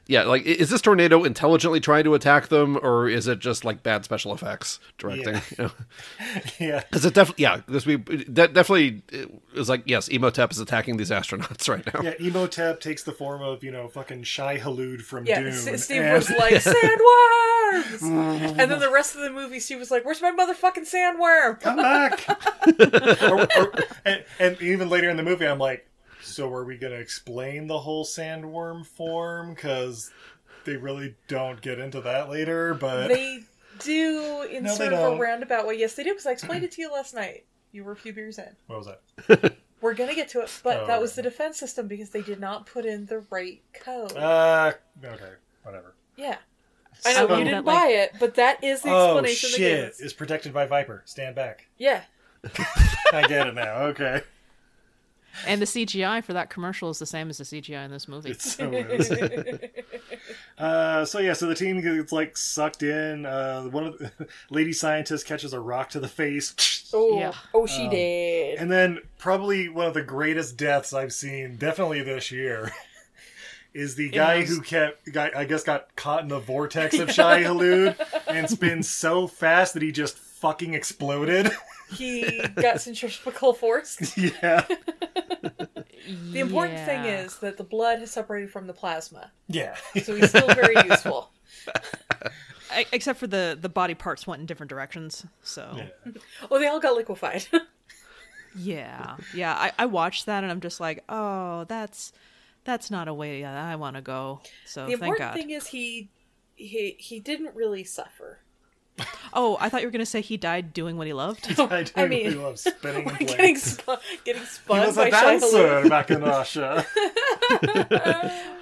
Yeah, like is this tornado intelligently trying to attack them, or is it just like bad special effects directing? Yeah. You know? yeah. Because it definitely, yeah, this we that definitely uh, it was like yes, Imhotep is attacking these astronauts right now. Yeah, Imhotep takes the form of, you know, fucking Shai-Hulud from Doom. Yeah, Dune. S- Steve and- was like, sandworms! and then the rest of the movie, Steve was like, where's my motherfucking sandworm? Come back! or, or, and, and even later in the movie, I'm like, so are we going to explain the whole sandworm form? Because they really don't get into that later, but. They do in No, sort of don't. a roundabout way. Yes, they do, because I explained it to you last night. You were a few beers in. What was that? We're gonna get to it, but Oh, that was the defense system because they did not put in the right code. Uh, okay, whatever. yeah. I know So- you didn't buy it, but that is the Oh, explanation they gave shit. Is protected by Viper. Stand back. Yeah. I get it now. Okay. And the CGI for that commercial is the same as the CGI in this movie. It so is. uh, so yeah, so the team gets like sucked in. Uh, one of the lady scientist catches a rock to the face. Oh, Yeah. oh, she Um, did. And then probably one of the greatest deaths I've seen, definitely this year, is the guy Yes. who kept, guy I guess, got caught in the vortex of Shai-Hulud and spins so fast that he just fucking exploded. He got centrifugal force. yeah, The important thing is that the blood has separated from the plasma, yeah. so he's still very useful. I, except for the the body parts went in different directions. So yeah, Well, they all got liquefied. yeah, I, I watched that and I'm just like, oh, that's that's not a way I want to go. So the thank important God. thing is he he he didn't really suffer. Oh, I thought you were gonna say he died doing what he loved. I do I mean, he love spinning and getting playing. spun, getting He spun was by a Shia dancer LaBeouf. back in Russia.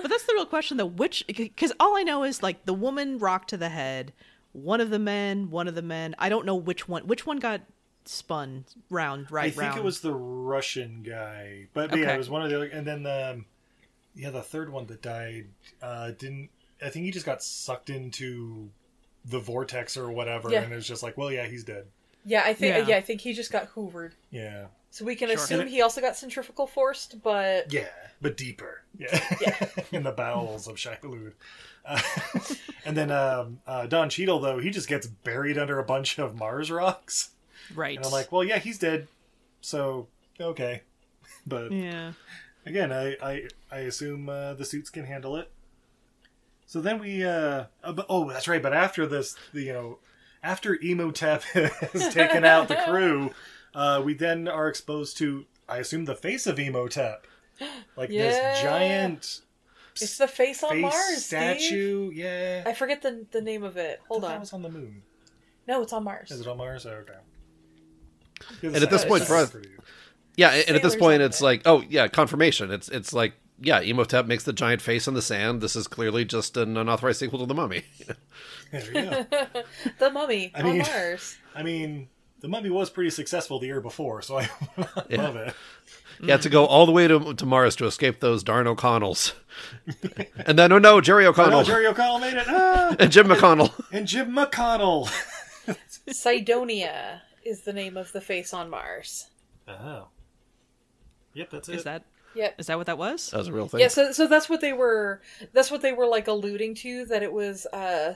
But that's the real question, though. Which, because all I know is like the woman rocked to the head, one of the men, one of the men. I don't know which one. Which one got spun round, right I think round? it was the Russian guy, but, but yeah, it was one of the other. And then the yeah, the third one that died uh, didn't. I think he just got sucked into the vortex or whatever, Yeah. and it's just like, well, yeah, he's dead. Yeah, I think Yeah. yeah. I think he just got hoovered. Yeah, So we can Sure. assume it- he also got centrifugal forced, but yeah, but deeper. Yeah, in the bowels of Shakalud. Uh, and then um, uh, Don Cheadle, though, he just gets buried under a bunch of Mars rocks, right. and I'm like, well, yeah, he's dead. So okay, but yeah. again, I I, I assume uh, the suits can handle it. So then we, uh, uh, but, oh, that's right. But after this, the, you know, after Imhotep has taken out the crew, uh, we then are exposed to, I assume, the face of Imhotep, like Yeah. this giant it's the face on face Mars. Steve. statue. Yeah, I forget the the name of it. Hold That on. was on the moon. No, it's on Mars. Is it on Mars? Oh, okay. And at this point, for us- Yeah, and at this point, it's like, oh yeah, confirmation. It's it's like, yeah, Imhotep makes the giant face in the sand. This is clearly just an unauthorized sequel to the Mummy. There you go. The Mummy I on mean- Mars. I mean, the Mummy was pretty successful the year before, so I love it. You had to go all the way to, to Mars to escape those darn O'Connells. and then, oh no, Jerry Oh, O'Connell no, Jerry O'Connell made it. Ah! and Jim McConnell. and Jim McConnell. Cydonia is the name of the face on Mars. Oh. Yep, that's it. Is that Yep. is that what that was? That was a real thing. Yeah, so so that's what they were that's what they were like alluding to that it was uh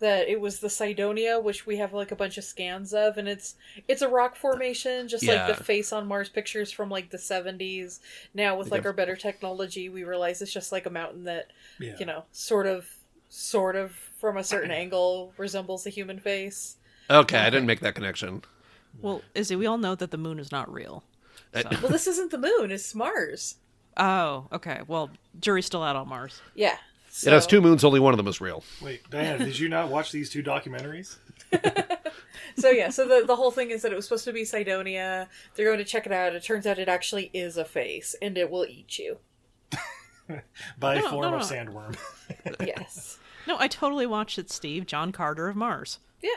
that it was the Cydonia which we have like a bunch of scans of and it's it's a rock formation just Yeah. like the face on Mars pictures from like the 70s. Now with like our better technology we realize it's just like a mountain that Yeah. you know sort of sort of from a certain angle resembles a human face. Okay, I didn't make that connection. Well, Izzy, we all know that the moon is not real. I- Well, this isn't the moon, it's Mars. Oh, okay. Well, jury's still out on Mars. Yeah. It has two moons. Only one of them is real. Wait, Diana, did you not watch these two documentaries? So yeah, so the the whole thing is that it was supposed to be Cydonia. They're going to check it out. It turns out it actually is a face, and it will eat you. By No, form no, of sandworm. Yes. No, I totally watched it, Steve. John Carter of Mars. Yeah.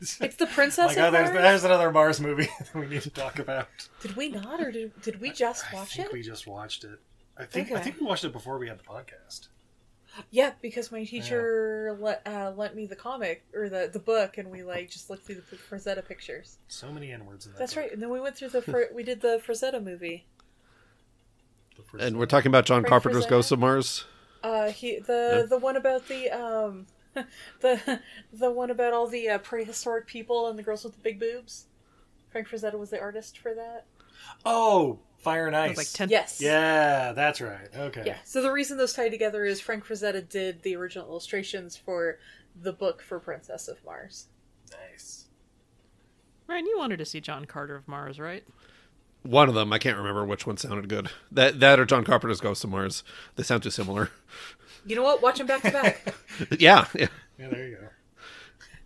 It's the princess My God, of there's, there's another Mars movie that we need to talk about. Did we not, or did, did we just I watch think it? we just watched it. I think I think we watched it before we had the podcast. Yeah, because my teacher let uh, lent me the comic or the the book, and we like just looked through the Frazetta pictures. So many N words in that. That's book. right. And then we went through the Fr- we did the Frazetta movie. The And we're talking about John Frank Carpenter's Frazetta? Ghosts of Mars. Uh, he the the one about the um the the one about all the uh, prehistoric people and the girls with the big boobs. Frank Frazetta was the artist for that. Oh, Fire and Ice. like 10 Yes. Yeah, that's right. Okay. Yeah. So the reason those tie together is Frank Frazetta did the original illustrations for the book for Princess of Mars. Nice. Ryan, you wanted to see John Carter of Mars, right? One of them, I can't remember which one sounded good. That that or John Carpenter's Ghost of Mars. They sound too similar. You know what? Watch them back to back. yeah, yeah. Yeah, there you go.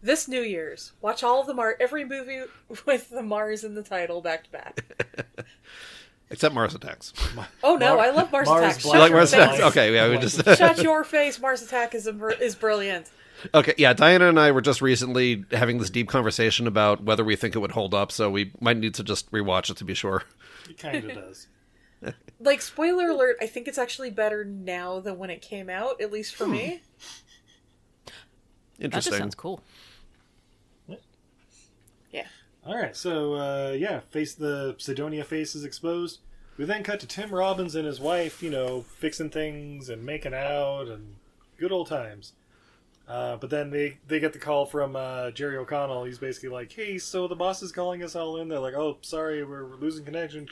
this New Year's, watch all of the Mars, every movie with the Mars in the title back to back. Except Mars Attacks. Oh no, Mar- I love Mars, Mars Attack. Black You like Mars Attacks? Okay, yeah, we just Shut your face. Mars Attack is a, is brilliant. Okay, yeah, Diana and I were just recently having this deep conversation about whether we think it would hold up, so we might need to just rewatch it to be sure. It kind of does. Like spoiler alert, I think it's actually better now than when it came out, at least for me. Interesting. That just sounds cool. Yeah. All right, so uh, yeah, face the Cydonia face is exposed. We then cut to Tim Robbins and his wife, you know, fixing things and making out and good old times. Uh, but then they they get the call from uh, Jerry O'Connell. He's basically like, "Hey, so the boss is calling us all in." They're like, "Oh, sorry, we're, we're losing connection."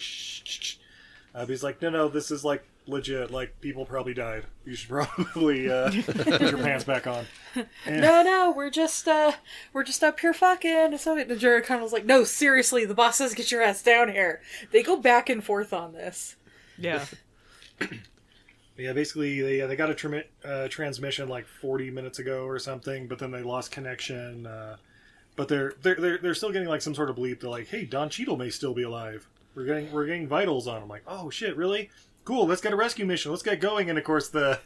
Uh, he's like, "No, no, this is like legit. Like people probably died. You should probably uh, put your pants back on." And- No, no, we're just uh we're just up here fucking. So the Jerry O'Connell's like, no, seriously, the boss says get your ass down here. They go back and forth on this. Yeah. Yeah, basically they they got a trim- uh, transmission like 40 minutes ago or something, but then they lost connection. Uh, but they're, they're they're they're still getting like some sort of bleep. They're like, "Hey, Don Cheadle may still be alive. We're getting we're getting vitals on him." like, "Oh shit, really? Cool. Let's get a rescue mission. Let's get going." And of course, the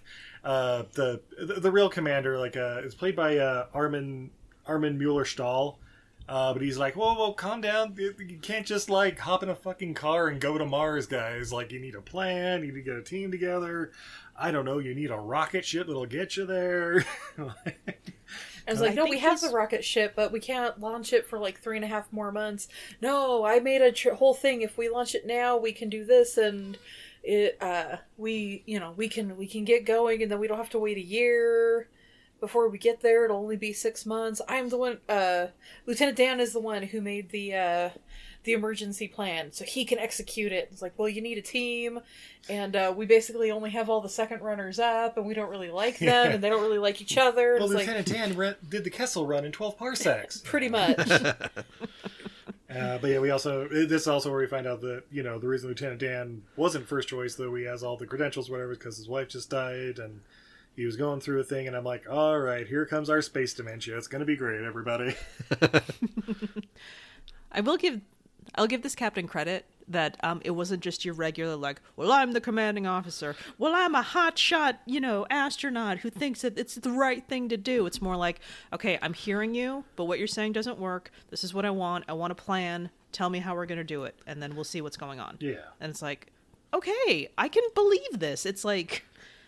uh, the, the the real commander like uh, is played by uh, Armin Armin Mueller Stahl. Uh, but he's like, whoa, whoa, calm down. You you can't just like hop in a fucking car and go to Mars, guys. Like, you need a plan. You need to get a team together. I don't know. You need a rocket ship that'll get you there. I was like, I no, we have the rocket ship, but we can't launch it for like three and a half more months. No, I made a tr- whole thing. If we launch it now, we can do this, and it, uh, we, you know, we can we can get going, and then we don't have to wait a year before we get there. It'll only be six months. I'm the one. Uh, Lieutenant Dan is the one who made the uh, the emergency plan, so he can execute it. It's like, well, you need a team, and uh, we basically only have all the second runners up, and we don't really like them, and they don't really like each other. well, it's like, Lieutenant Dan re- did the Kessel run in 12 parsecs. pretty much. Uh, but yeah, we also this is also where we find out that you know the reason Lieutenant Dan wasn't first choice, though he has all the credentials, whatever, because his wife just died and he was going through a thing. And I'm like, all right, here comes our space dementia. It's gonna be great, everybody. I will give I'll give this captain credit that um, it wasn't just your regular like, well, I'm the commanding officer. Well, I'm a hotshot, you know, astronaut who thinks that it's the right thing to do. It's more like, okay, I'm hearing you, but what you're saying doesn't work. This is what I want. I want a plan. Tell me how we're gonna do it, and then we'll see what's going on. Yeah. And it's like, okay, I can believe this. It's like,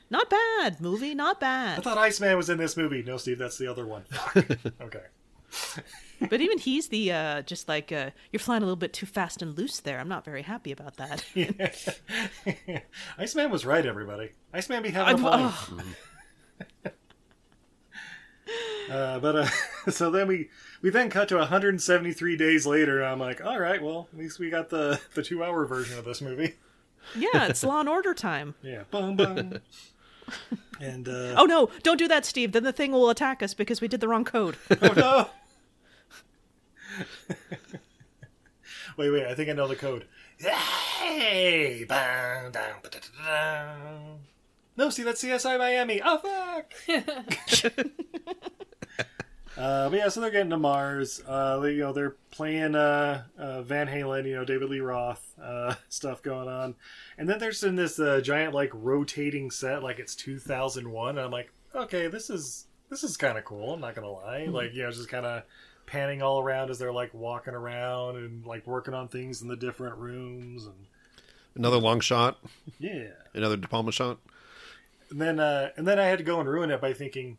not bad movie, not bad I thought Iceman was in this movie. No, Steve, that's the other one. Okay. But even he's the uh, just like uh, you're flying a little bit too fast and loose there. I'm not very happy about that. Iceman was right, everybody. Iceman be having a I'm- fun. oh. Uh, but uh, so then we we then cut to 173 days later. And I'm like, all right, well, at least we got the the two hour version of this movie. Yeah, it's Law and Order time. Yeah, boom, boom. and uh, Oh no, don't do that, Steve. Then the thing will attack us because we did the wrong code. oh no! wait, wait, I think I know the code. Hey, bam, down, ba-da-da-da. No, see that's CSI Miami. Oh fuck! Uh, but yeah, so they're getting to Mars. Uh, they, you know, they're playing uh, uh, Van Halen, you know, David Lee Roth uh, stuff going on, and then there's in this uh, giant like rotating set, like it's 2001. And I'm like, okay, this is this is kind of cool. I'm not gonna lie, like you know, just kind of panning all around as they're like walking around and like working on things in the different rooms, and Another long shot, yeah. another De Palma shot. And then uh, and then I had to go and ruin it by thinking.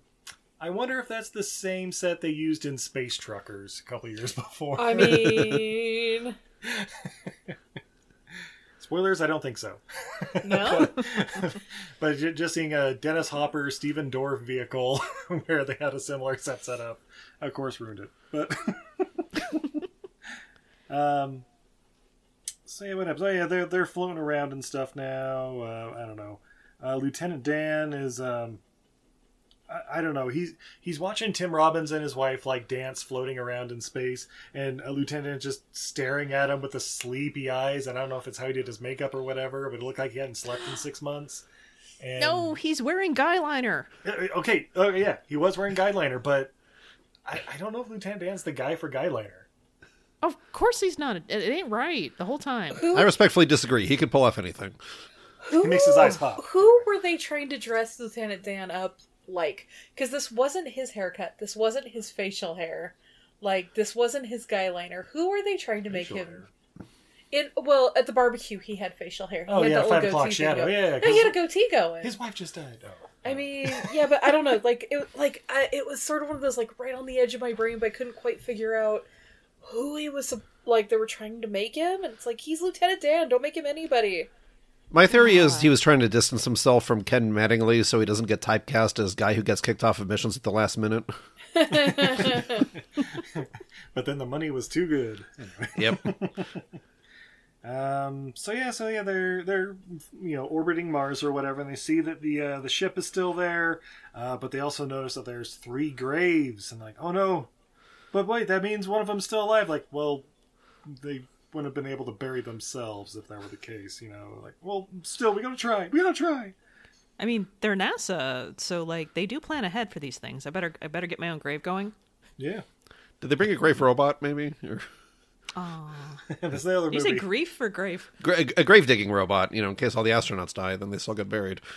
I wonder if that's the same set they used in Space Truckers a couple years before. I mean, Spoilers? I don't think so. No. But ju- just seeing a Dennis Hopper, Stephen Dorff vehicle where they had a similar set set up, of course, ruined it. But um, so yeah, what happens? Oh yeah, they're they're floating around and stuff now. Uh, I don't know. Uh, Lieutenant Dan is um, I, I don't know. He's he's watching Tim Robbins and his wife like dance floating around in space, and a lieutenant just staring at him with the sleepy eyes. And I don't know if it's how he did his makeup or whatever, but it looked like he hadn't slept in six months. And No, he's wearing guy liner. Uh, Okay, oh yeah, he was wearing guideliner, but I, I don't know if Lieutenant Dan's the guy for guideliner. Of course he's not. It, it ain't right the whole time. I respectfully disagree. He could pull off anything. Who, He makes his eyes pop. Who were they trying to dress Lieutenant Dan up like? Because this wasn't his haircut. This wasn't his facial hair. Like this wasn't his guy liner. Who were they trying to make him? In well, at the barbecue, he had facial hair. He Oh, had yeah, five o'clock shadow, thing yeah, going. 'cause- no, he had a goatee going. His wife just died. Oh. I mean, yeah, but I don't know. Like it, like I, it was sort of one of those like right on the edge of my brain, but I couldn't quite figure out who he was. Like they were trying to make him, and it's like he's Lieutenant Dan. Don't make him anybody. My theory is he was trying to distance himself from Ken Mattingly so he doesn't get typecast as guy who gets kicked off of missions at the last minute. But then the money was too good. Yep. Um. So yeah. So yeah. They're they're you know orbiting Mars or whatever, and they see that the uh, the ship is still there. Uh, but they also notice that there's three graves, and like, oh no. But wait, that means one of them's still alive. Like, well, they wouldn't have been able to bury themselves if that were the case. You know, like, well, still, we gotta try. We gotta try. I mean, they're NASA, so like they do plan ahead for these things. I better I better get my own grave going. Yeah. Did they bring a grave robot, maybe? Or That's the other You movie. say grief for grave? gra- a grave digging robot, you know, in case all the astronauts die, then they still get buried.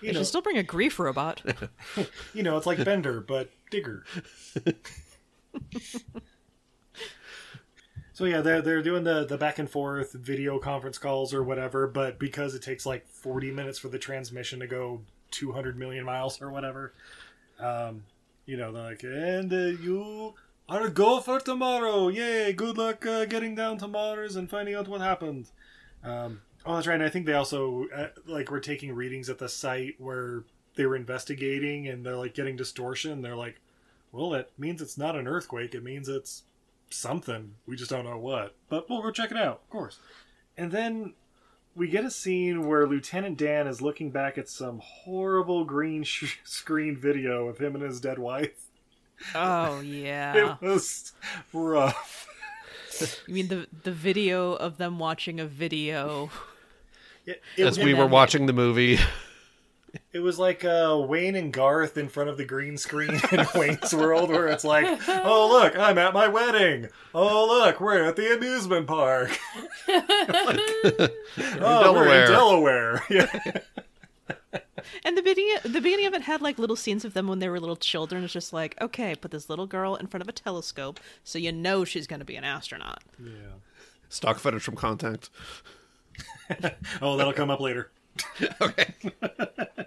They you know, should still bring a grief robot. you know, it's like Bender, but digger. So yeah, they're they're doing the the back and forth video conference calls or whatever, but because it takes like forty minutes for the transmission to go two hundred million miles or whatever, um, you know, they're like, and uh, you are a go for tomorrow. Yay! Good luck uh, getting down to Mars and finding out what happened. Um, oh, that's right. And I think they also uh, like were taking readings at the site where they were investigating, and they're like getting distortion. They're like, well, it means it's not an earthquake. It means it's something. We just don't know what. But we'll go check it out, of course. And then we get a scene where Lieutenant Dan is looking back at some horrible green sh- screen video of him and his dead wife. Oh yeah. It was rough. You mean the the video of them watching a video? It, it, As we were watching the movie. It was like uh, Wayne and Garth in front of the green screen in Wayne's World, where it's like, "Oh look, I'm at my wedding. Oh look, we're at the amusement park. oh, we're in Delaware. Yeah. And the video, the beginning of it had like little scenes of them when they were little children. It's just like, okay, put this little girl in front of a telescope, so you know she's going to be an astronaut. Yeah. Stock footage from Contact. Oh, that'll come up later. Okay.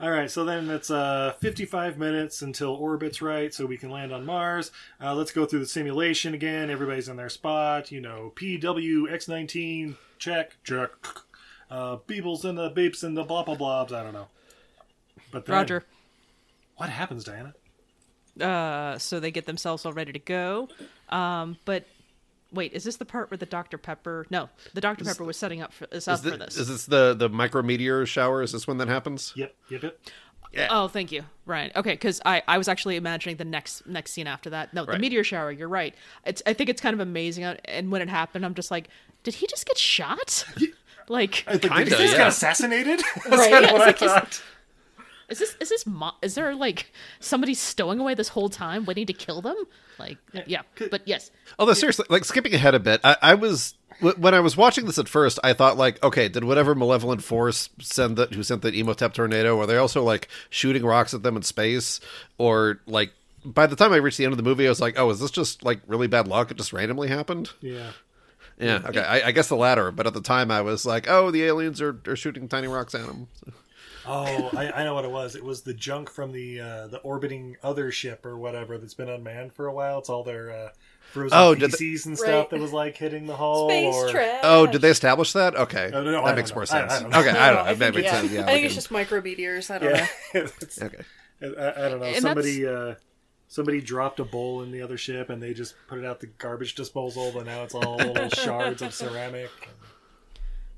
All right, so then it's uh, 55 minutes until orbit's right, so we can land on Mars. Uh, let's go through the simulation again. Everybody's in their spot. You know, PW X19, check, check. Uh, beebles and the beeps and the blah blah blobs. I don't know. But then, Roger. what happens, Diana? Uh, so they get themselves all ready to go. Um, but wait, is this the part where the Dr Pepper? No, the Dr Pepper was setting up for, is up Is, for this. is this the, the micrometeor shower? Is this when that happens? Yep, yep, yep. Oh, thank you. Right. Okay, because I, I was actually imagining the next next scene after that. No, the meteor shower. You're right. It's I think it's kind of amazing. uh, And when it happened, I'm just like, did he just get shot? like, I Kinda, he just yeah. got assassinated. That's Right, kind of yeah, what I like, thought. Is this is this mo- is there like somebody stowing away this whole time waiting to kill them? Like, yeah. But yes, Although seriously, like skipping ahead a bit, I, I was w- when I was watching this at first, I thought like, okay, did whatever malevolent force send that who sent that Imhotep tornado? Were they also like shooting rocks at them in space, or like? By the time I reached the end of the movie, I was like, "Oh, is this just like really bad luck? It just randomly happened." Yeah. Yeah, okay, I, I guess the latter. But at the time, I was like, "Oh, the aliens are, are shooting tiny rocks at them." Oh, I, I know what it was. It was the junk from the uh, the orbiting other ship or whatever that's been unmanned for a while. It's all their uh, frozen Oh, did the- and stuff Right. that was like hitting the hull. Space or... trash. Oh, did they establish that? Okay, No, no, no, that don't makes more I- sense. I don't okay, I don't know. I That think, makes yeah. sense. Yeah, I think we it's can- just micrometeors. I don't Yeah, know. Okay. I, I don't know. And somebody uh, somebody dropped a bowl in the other ship, and they just put it out the garbage disposal. But now it's all little shards of ceramic.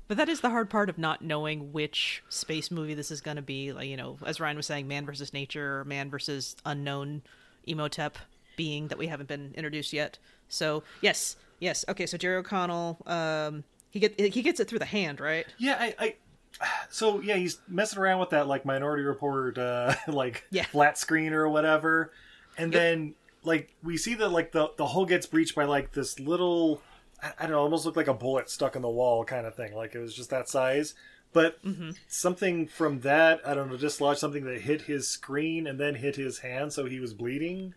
But that is the hard part of not knowing which space movie this is going to be. Like, you know, as Ryan was saying, man versus nature, or man versus unknown Imhotep being that we haven't been introduced yet. So yes, yes, okay. So Jerry O'Connell, um, he get he gets it through the hand, right? Yeah, I, I. So yeah, he's messing around with that like Minority Report, uh, like Yeah. flat screen or whatever, and then like we see that like the the hull gets breached by like this little, I, I don't know, almost looked like a bullet stuck in the wall kind of thing. Like it was just that size. But mm-hmm. something from that, I don't know, dislodged something that hit his screen and then hit his hand, so he was bleeding.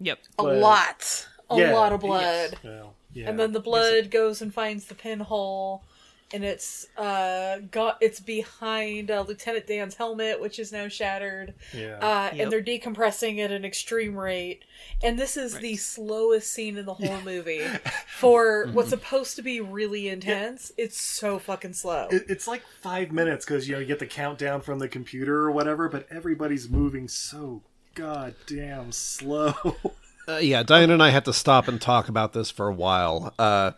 Yep. A lot. A Yeah, lot of yes. blood. Well, yeah. And then the blood goes and finds the pinhole, and it's uh got it's behind uh, Lieutenant Dan's helmet, which is now shattered. Yeah. Uh, Yep. And they're decompressing at an extreme rate. And this is the slowest scene in the whole movie for what's supposed to be really intense. It's so fucking slow. It, it's like five minutes because you know you get the countdown from the computer or whatever, but everybody's moving so goddamn slow. Uh, yeah, Diane and I had to stop and talk about this for a while. Uh,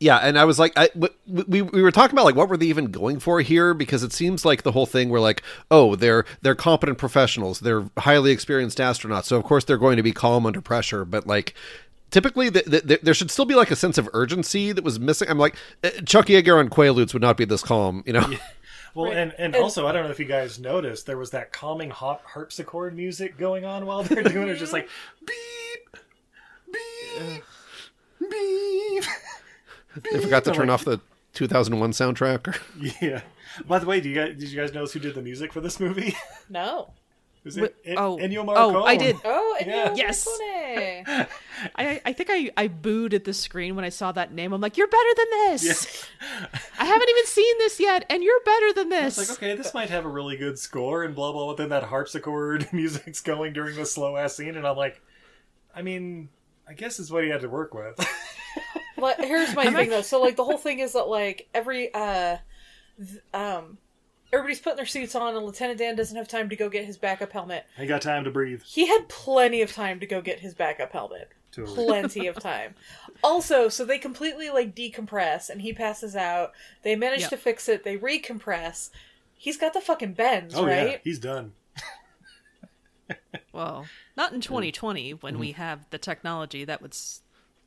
yeah, and I was like, I, w- we we were talking about like what were they even going for here? Because it seems like the whole thing we're like, oh, they're they're competent professionals, they're highly experienced astronauts, so of course they're going to be calm under pressure. But like, typically the, the, there should still be like a sense of urgency that was missing. I'm like, uh, Chuck Yeager on Quaaludes would not be this calm, you know? well, and, and also I don't know if you guys noticed there was that calming hot harpsichord music going on while they're doing it. Just like beep, beep, beep. They forgot to turn like, off the 2001 soundtrack. Yeah. By the way, do you guys did you guys notice who did the music for this movie? no. Is it En- oh. Ennio Oh, I did. Oh, and Yeah. Yes. I, I think I, I booed at the screen when I saw that name. I'm like, you're better than this. I haven't even seen this yet, and you're better than this. It's like, okay, this might have a really good score and blah blah. But then that harpsichord music's going during the slow ass scene, and I'm like, I mean, I guess it's what he had to work with. But here's my thing though. So like the whole thing is that like every uh th- um everybody's putting their suits on and Lieutenant Dan doesn't have time to go get his backup helmet. he got time to breathe. He had plenty of time to go get his backup helmet. Totally. Plenty of time. Also, so they completely like decompress and he passes out. They manage Yep. to fix it. They recompress. He's got the fucking bends, Oh right? yeah, he's done. well, not in 2020 when we have the technology that would s-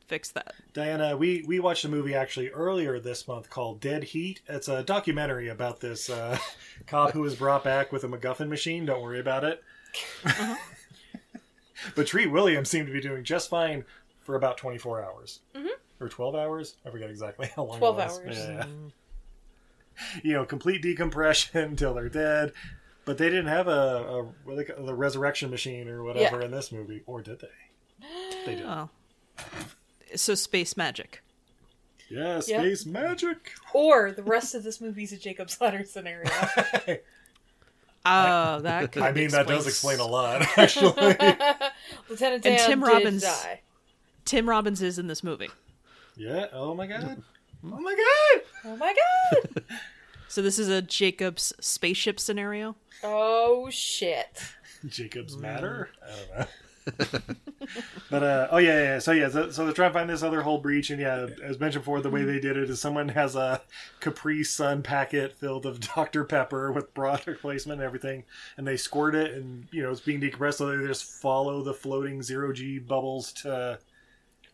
fix that. Diana, we we watched a movie actually earlier this month called Dead Heat. It's a documentary about this uh, cop who was brought back with a MacGuffin machine. Don't worry about it. but Treat Williams seemed to be doing just fine for about 24 hours. Mm-hmm. Or 12 hours? I forget exactly how long 12 it was. hours. Yeah. You know, complete decompression until they're dead. But they didn't have a, a call- the resurrection machine or whatever Yeah. in this movie, or did they? They did. Oh. So space magic. Yeah, Yep. space magic. Or the rest of this movie's a Jacob's Ladder scenario. Oh, that could I mean, that does explain- explain a lot, actually. Lieutenant Dan And Tim did Robbins- die. Tim Robbins is in this movie. yeah. Oh my god. Oh my god. Oh my god! So this is a Jacob's spaceship scenario. oh shit. Jacob's matter. I don't know. but uh, oh yeah, yeah. So yeah, so, so they're trying to find this other whole breach, and yeah, as mentioned before, the way they did it is someone has a Capri Sun packet filled of Dr Pepper with broad replacement and everything, and they squirt it, and you know it's being decompressed, so they just follow the floating zero G bubbles to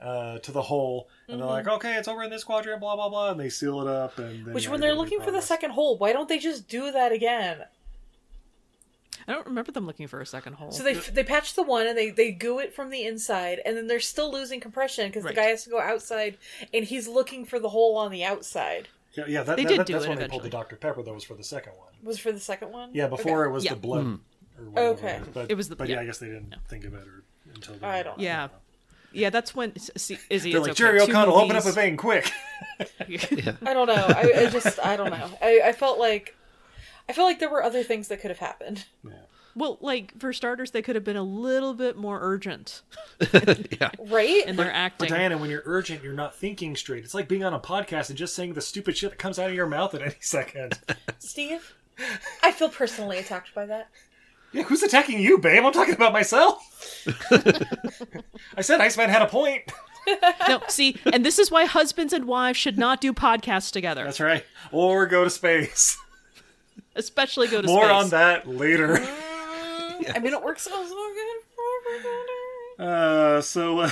uh, to the hole, and they're like, okay, it's over in this quadrant, blah blah blah, and they seal it up, and then, Which, when they they're looking for the second hole, why don't they just do that again? I don't remember them looking for a second hole. So they they patch the one and they they goo it from the inside, and then they're still losing compression because Right. the guy has to go outside, and he's looking for the hole on the outside. Yeah, yeah, that, They that- did that- do that's it when they pulled the Dr Pepper. That was for the second one. Was for the second one? Yeah, before Okay. it was Yeah. the blood. Hmm. Or whatever Okay. But, It was the- But yeah, yeah. I guess they didn't think of it or until. They, I don't know. yeah, yeah. That's when see, Izzy. They're like okay. Jerry Two O'Connell, open up a vein quick. I don't know. I, I just I don't know. I, I felt like I feel like there were other things that could have happened. Well, like for starters, they could have been a little bit more urgent yeah. Right? And their But acting. Diana, when you're urgent, you're not thinking straight. It's like being on a podcast and just saying the stupid shit that comes out of your mouth at any second. Steve, I feel personally attacked by that. yeah, who's attacking you, babe? I'm talking about myself. I said Iceman had a point. no, see, and this is why husbands and wives should not do podcasts together, That's right. Or go to space. Especially go to More space. on that later. I mean, it works out so good for everybody. Uh, so, uh,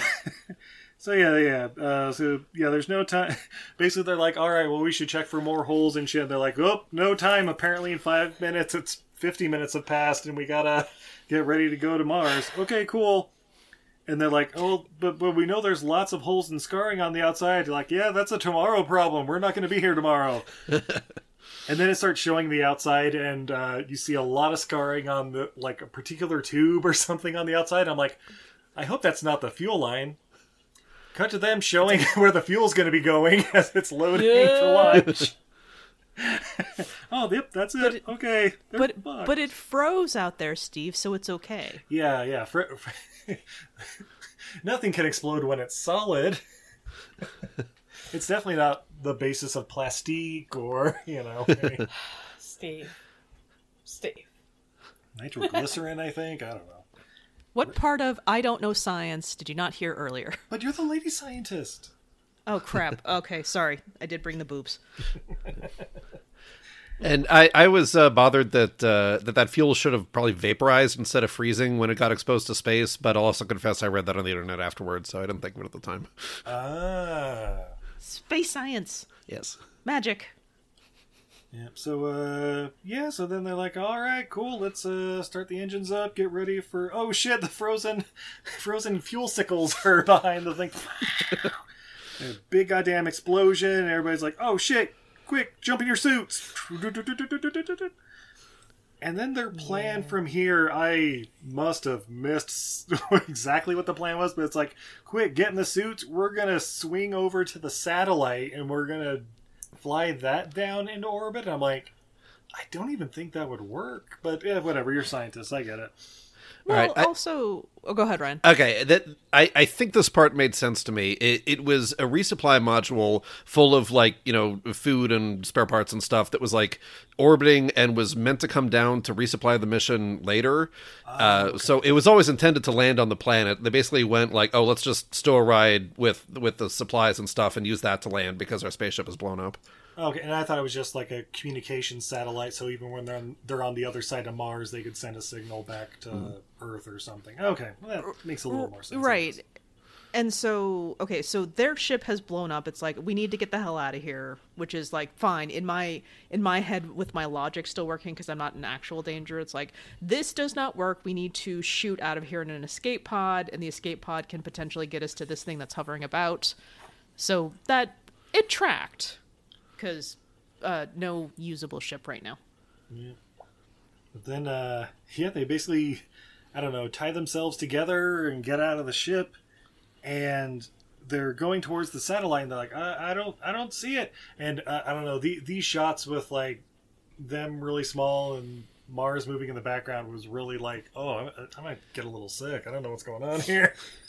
so yeah, yeah. Uh, so yeah, there's no time. Basically, they're like, all right, well, we should check for more holes and shit. They're like, oh, no time. Apparently, in five minutes, it's fifty minutes have passed, and we gotta get ready to go to Mars. Okay, cool. And they're like, oh, but but we know there's lots of holes and scarring on the outside. You're like, yeah, that's a tomorrow problem. We're not going to be here tomorrow. And then it starts showing the outside, and uh, you see a lot of scarring on the like a particular tube or something on the outside. I'm like, I hope that's not the fuel line. Cut to them showing where the fuel's going to be going as it's loading for launch. oh, yep, that's it. okay, they're but fucked. but it froze out there, Steve, so it's okay. yeah, yeah. fr- fr- Nothing can explode when it's solid. It's definitely not the basis of plastique or you know Steve. Steve. nitroglycerin. I think I don't know. What part of I don't know science did you not hear earlier? But you're the lady scientist. Oh crap. Okay, sorry. I did bring the boobs. And I, I was uh, bothered that uh, that that fuel should have probably vaporized instead of freezing when it got exposed to space. But I'll also confess I read that on the internet afterwards, so I didn't think of it at the time. Ah. Space science. Yes. Magic. Yeah. So uh yeah, so then they're like, all right, cool, let's uh start the engines up, get ready for oh shit, the frozen frozen fuel sickles are behind the thing. Big goddamn explosion, and everybody's like, oh shit, quick, jump in your suits. And then their plan from here, I must have missed exactly what the plan was, but it's like, quick, get in the suits. We're gonna swing over to the satellite, and we're gonna fly that down into orbit. And I'm like, I don't even think that would work. But yeah, whatever. You're scientists. I get it. Well, right, I- also, oh, go ahead, Ryan. Okay, that I, I think this part made sense to me. It, it was a resupply module full of like you know food and spare parts and stuff that was like orbiting and was meant to come down to resupply the mission later. uh, So it was always intended to land on the planet. They basically went like, oh, let's just stow a ride with with the supplies and stuff and use that to land because our spaceship is blown up. Okay, and I thought it was just like a communication satellite, so even when they're on, they're on the other side of Mars, they could send a signal back to mm-hmm. Earth or something. Okay, well, that makes a little more sense. Right. And so, okay, so their ship has blown up. It's like we need to get the hell out of here, which is like fine in my in my head with my logic still working because I'm not in actual danger. It's like this does not work. We need to shoot out of here in an escape pod, and the escape pod can potentially get us to this thing that's hovering about. So that it tracked because uh, no usable ship right now. Yeah. But then, uh, yeah, they basically, I don't know, tie themselves together and get out of the ship, and they're going towards the satellite. And they're like, I, I don't, I don't see it. And uh, I don't know, the, these shots with like them really small and Mars moving in the background was really like, oh, I, I might get a little sick. I don't know what's going on here.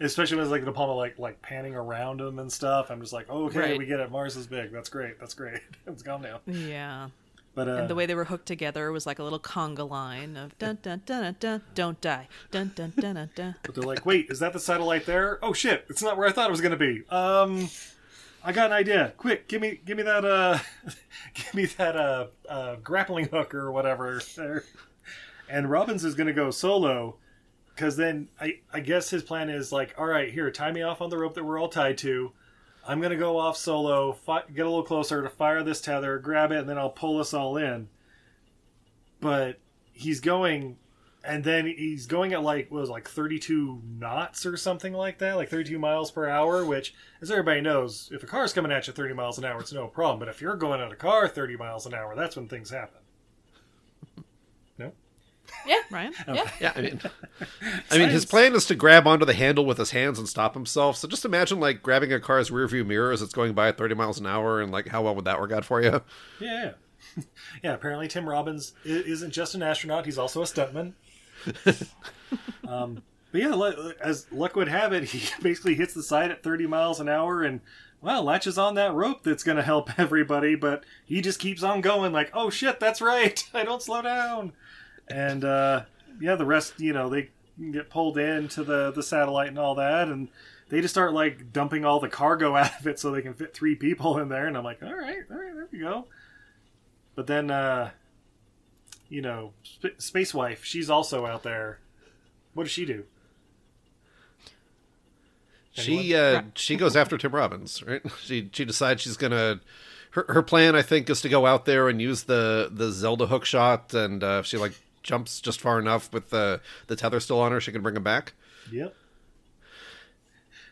Especially when it's like the Apollo like like panning around them and stuff. I'm just like, oh, okay, Right. we get it. Mars is big. That's great. That's great. It's gone now. Yeah. But uh, And the way they were hooked together was like a little conga line of dun dun dun dun, dun don't die dun dun dun dun dun. But they're like, wait, is that the satellite there? Oh shit, it's not where I thought it was gonna be. Um I got an idea. Quick, give me give me that uh give me that uh, uh grappling hook or whatever. And Robbins is gonna go solo because then I I guess his plan is like, all right, here, tie me off on the rope that we're all tied to. I'm gonna go off solo, fi- get a little closer to fire this tether, grab it, and then I'll pull us all in. But he's going and then he's going at like what was it, like 32 knots or something like that like 32 miles per hour which as everybody knows if a car's coming at you 30 miles an hour it's no problem but if you're going at a car 30 miles an hour that's when things happen no Yeah. Ryan? Yeah. Yeah, I mean, I mean, his plan is to grab onto the handle with his hands and stop himself. So just imagine like grabbing a car's rear view mirror as it's going by at 30 miles an hour, and like how well would that work out for you? yeah Yeah, apparently Tim Robbins isn't just an astronaut; he's also a stuntman. um, but yeah, as luck would have it, he basically hits the side at 30 miles an hour and well latches on that rope that's going to help everybody. But he just keeps on going, like, "Oh shit, that's right! I don't slow down." And uh, yeah, the rest, you know, they get pulled into the the satellite and all that, and they just start like dumping all the cargo out of it so they can fit three people in there. And I'm like, all right, all right, there we go. But then, uh, you know, Sp- Space Wife, she's also out there. What does she do? She uh, she goes after Tim Robbins, right? She she decides she's gonna. Her, her plan, I think, is to go out there and use the the Zelda hook shot, and uh, if she like jumps just far enough with the the tether still on her, she can bring him back. Yep.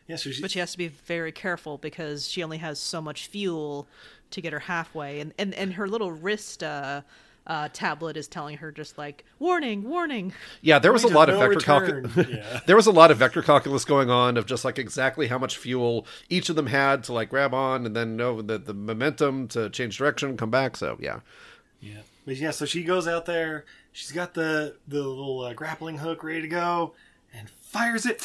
Yeah, so she, But she has to be very careful because she only has so much fuel to get her halfway, and and, and her little wrist uh, uh, tablet is telling her just like warning, warning. Yeah, there was a Point of lot of no vector calculus. Yeah. there was a lot of vector calculus going on of just like exactly how much fuel each of them had to like grab on, and then know the the momentum to change direction, come back. So yeah, Yeah, but yeah, so she goes out there. She's got the the little uh, grappling hook ready to go, and fires it.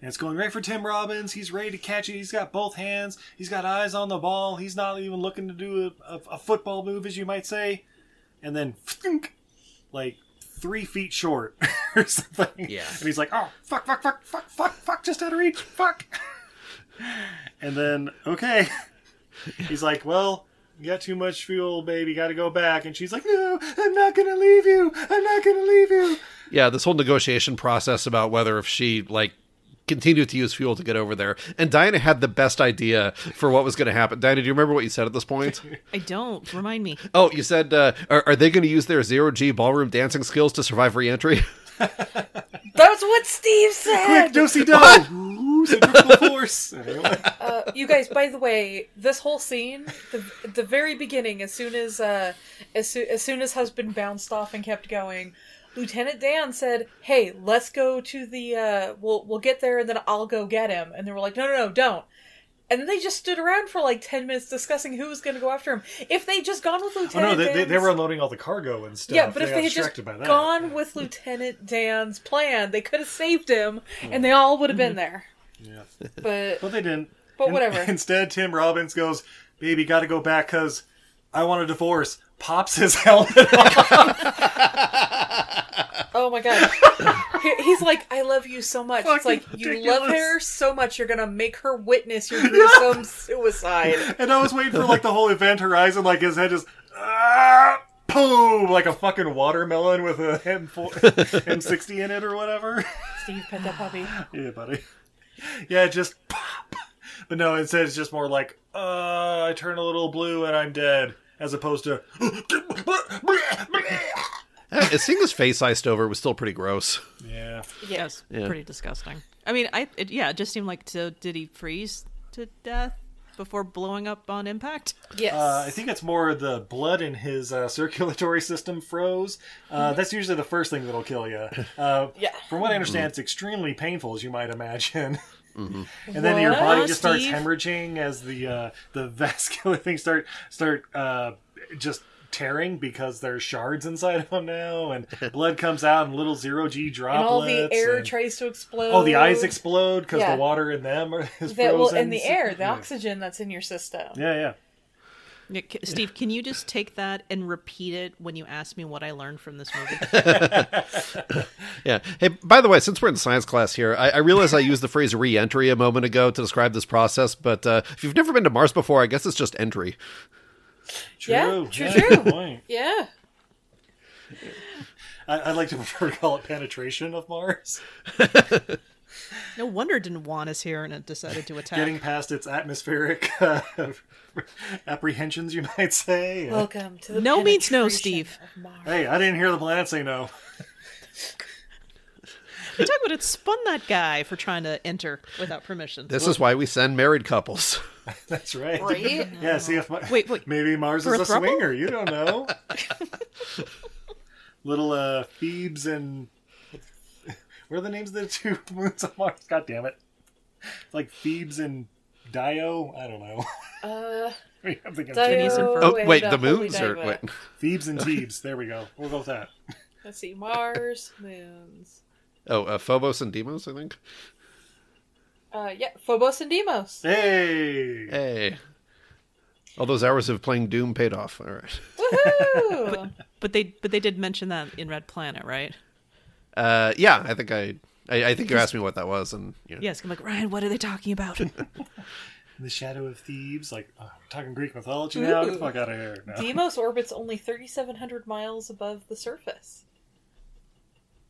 And it's going right for Tim Robbins. He's ready to catch it. He's got both hands. He's got eyes on the ball. He's not even looking to do a, a, a football move, as you might say. And then, like three feet short or something. Yeah. And he's like, "Oh, fuck, fuck, fuck, fuck, fuck, fuck, just out of reach, fuck." And then, okay, he's like, "Well, you got too much fuel, baby. Got to go back." And she's like, "No, I'm not gonna leave you. I'm not gonna leave you." yeah. This whole negotiation process about whether if she like continued to use fuel to get over there, and Diana had the best idea for what was going to happen. Diana, do you remember what you said at this point? I don't remind me. Oh, you said, uh, are, are they going to use their zero G ballroom dancing skills to survive reentry? That's what Steve said. Quick, dosey do. Ooh, centrifugal force. Uh, you guys, by the way, this whole scene, the the very beginning, as soon as uh, as, soo- as soon as husband bounced off and kept going, Lieutenant Dan said, "Hey, let's go to the uh, we'll we'll get there and then I'll go get him." And they were like, "No, no, no, don't." And then they just stood around for like ten minutes discussing who was going to go after him. If they just gone with Oh Lieutenant no, they, they, Dan's- they were unloading all the cargo and stuff. yeah, but if got they had just distracted by that. gone with Lieutenant Dan's plan, they could have saved him, and they all would have been there. Yeah. But But they didn't. But In- whatever. Instead, Tim Robbins goes, "Baby, got to go back because I want a divorce." Pops his helmet off. Oh my god. He- He's like, I love you so much. it's like, you love ridiculous. her so much, you're gonna make her witness your gruesome suicide. and I was waiting for like the whole event horizon, like his head just ah, boom, like a fucking watermelon with a M M60 in it or whatever. Steve, pet that puppy. yeah, buddy. Yeah, just pop. But no, instead it's just more like, uh, I turn a little blue and I'm dead, as opposed to. Uh, Seeing his face iced over was still pretty gross. Yeah. Yes, Yeah. pretty disgusting. I mean, I it, yeah, it just seemed like to, did he freeze to death before blowing up on impact? Yes. Uh, I think it's more the blood in his uh, circulatory system froze. Uh, that's usually the first thing that'll kill you. Uh, Yeah. From what I understand, it's extremely painful, as you might imagine. and then your body just starts Steve? hemorrhaging as the uh, the vascular things start start uh, just tearing because there's shards inside of them now, and blood comes out in little zero g droplets. and droplets. all the air and- tries to explode. Oh, the eyes explode because Yeah. the water in them are, is That, well, frozen. and the air, the yeah. oxygen that's in your system. Yeah, yeah. Yeah, Steve, can you just take that and repeat it when you ask me what I learned from this movie? Yeah. Hey, by the way, since we're in science class here, I, I realize I used the phrase re-entry a moment ago to describe this process, but uh, if you've never been to Mars before, I guess it's just entry. True. Yeah, true, Yeah, true. good point. Yeah. I, I'd like to prefer to call it penetration of Mars. no wonder it didn't want us here and it decided to attack. Getting past its atmospheric uh, apprehensions, you might say. Welcome to the no means no, Steve. Hey, I didn't hear the planet say no. They talk about it spun that guy for trying to enter without permission. This is why we send married couples. That's right. Right? Yeah, see if my, Wait, wait. maybe Mars is a a swinger. You don't know. Little uh, Phoebes and what are the names of the two moons of Mars? God damn it! It's Like Thebes and Dio. I don't know. Uh, I'm thinking Dio Thebes. Oh wait, the moons or Diva. wait. Thebes and Thebes. There we go. We'll go with that. Let's see, Mars, moons. Oh, uh, Phobos and Deimos, I think. Uh, yeah, Phobos and Deimos. Hey. Hey. All those hours of playing Doom paid off. All right. Woohoo! But they but they did mention that in Red Planet, right? Uh, yeah, I think I, I, I think you asked me what that was, and you know, Yes, I'm like Ryan. What are they talking about? In the shadow of Thebes. Like, oh, we're talking Greek mythology now. Get the fuck out of here. No. Deimos orbits only 3,700 miles above the surface.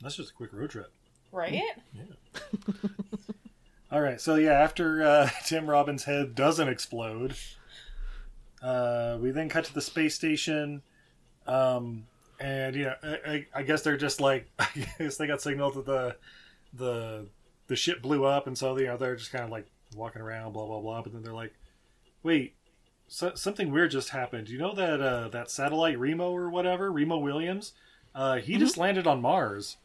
That's just a quick road trip. Right? Yeah. All right, so yeah, after uh, Tim Robbins' head doesn't explode, uh, we then cut to the space station, um, and you know, I, I, I guess they're just like, I guess they got signal that the the the ship blew up, and so you know they're just kind of like walking around, blah blah blah. But then they're like, wait, so, something weird just happened. You know that uh, that satellite Remo or whatever, Remo Williams, uh, he just landed on Mars.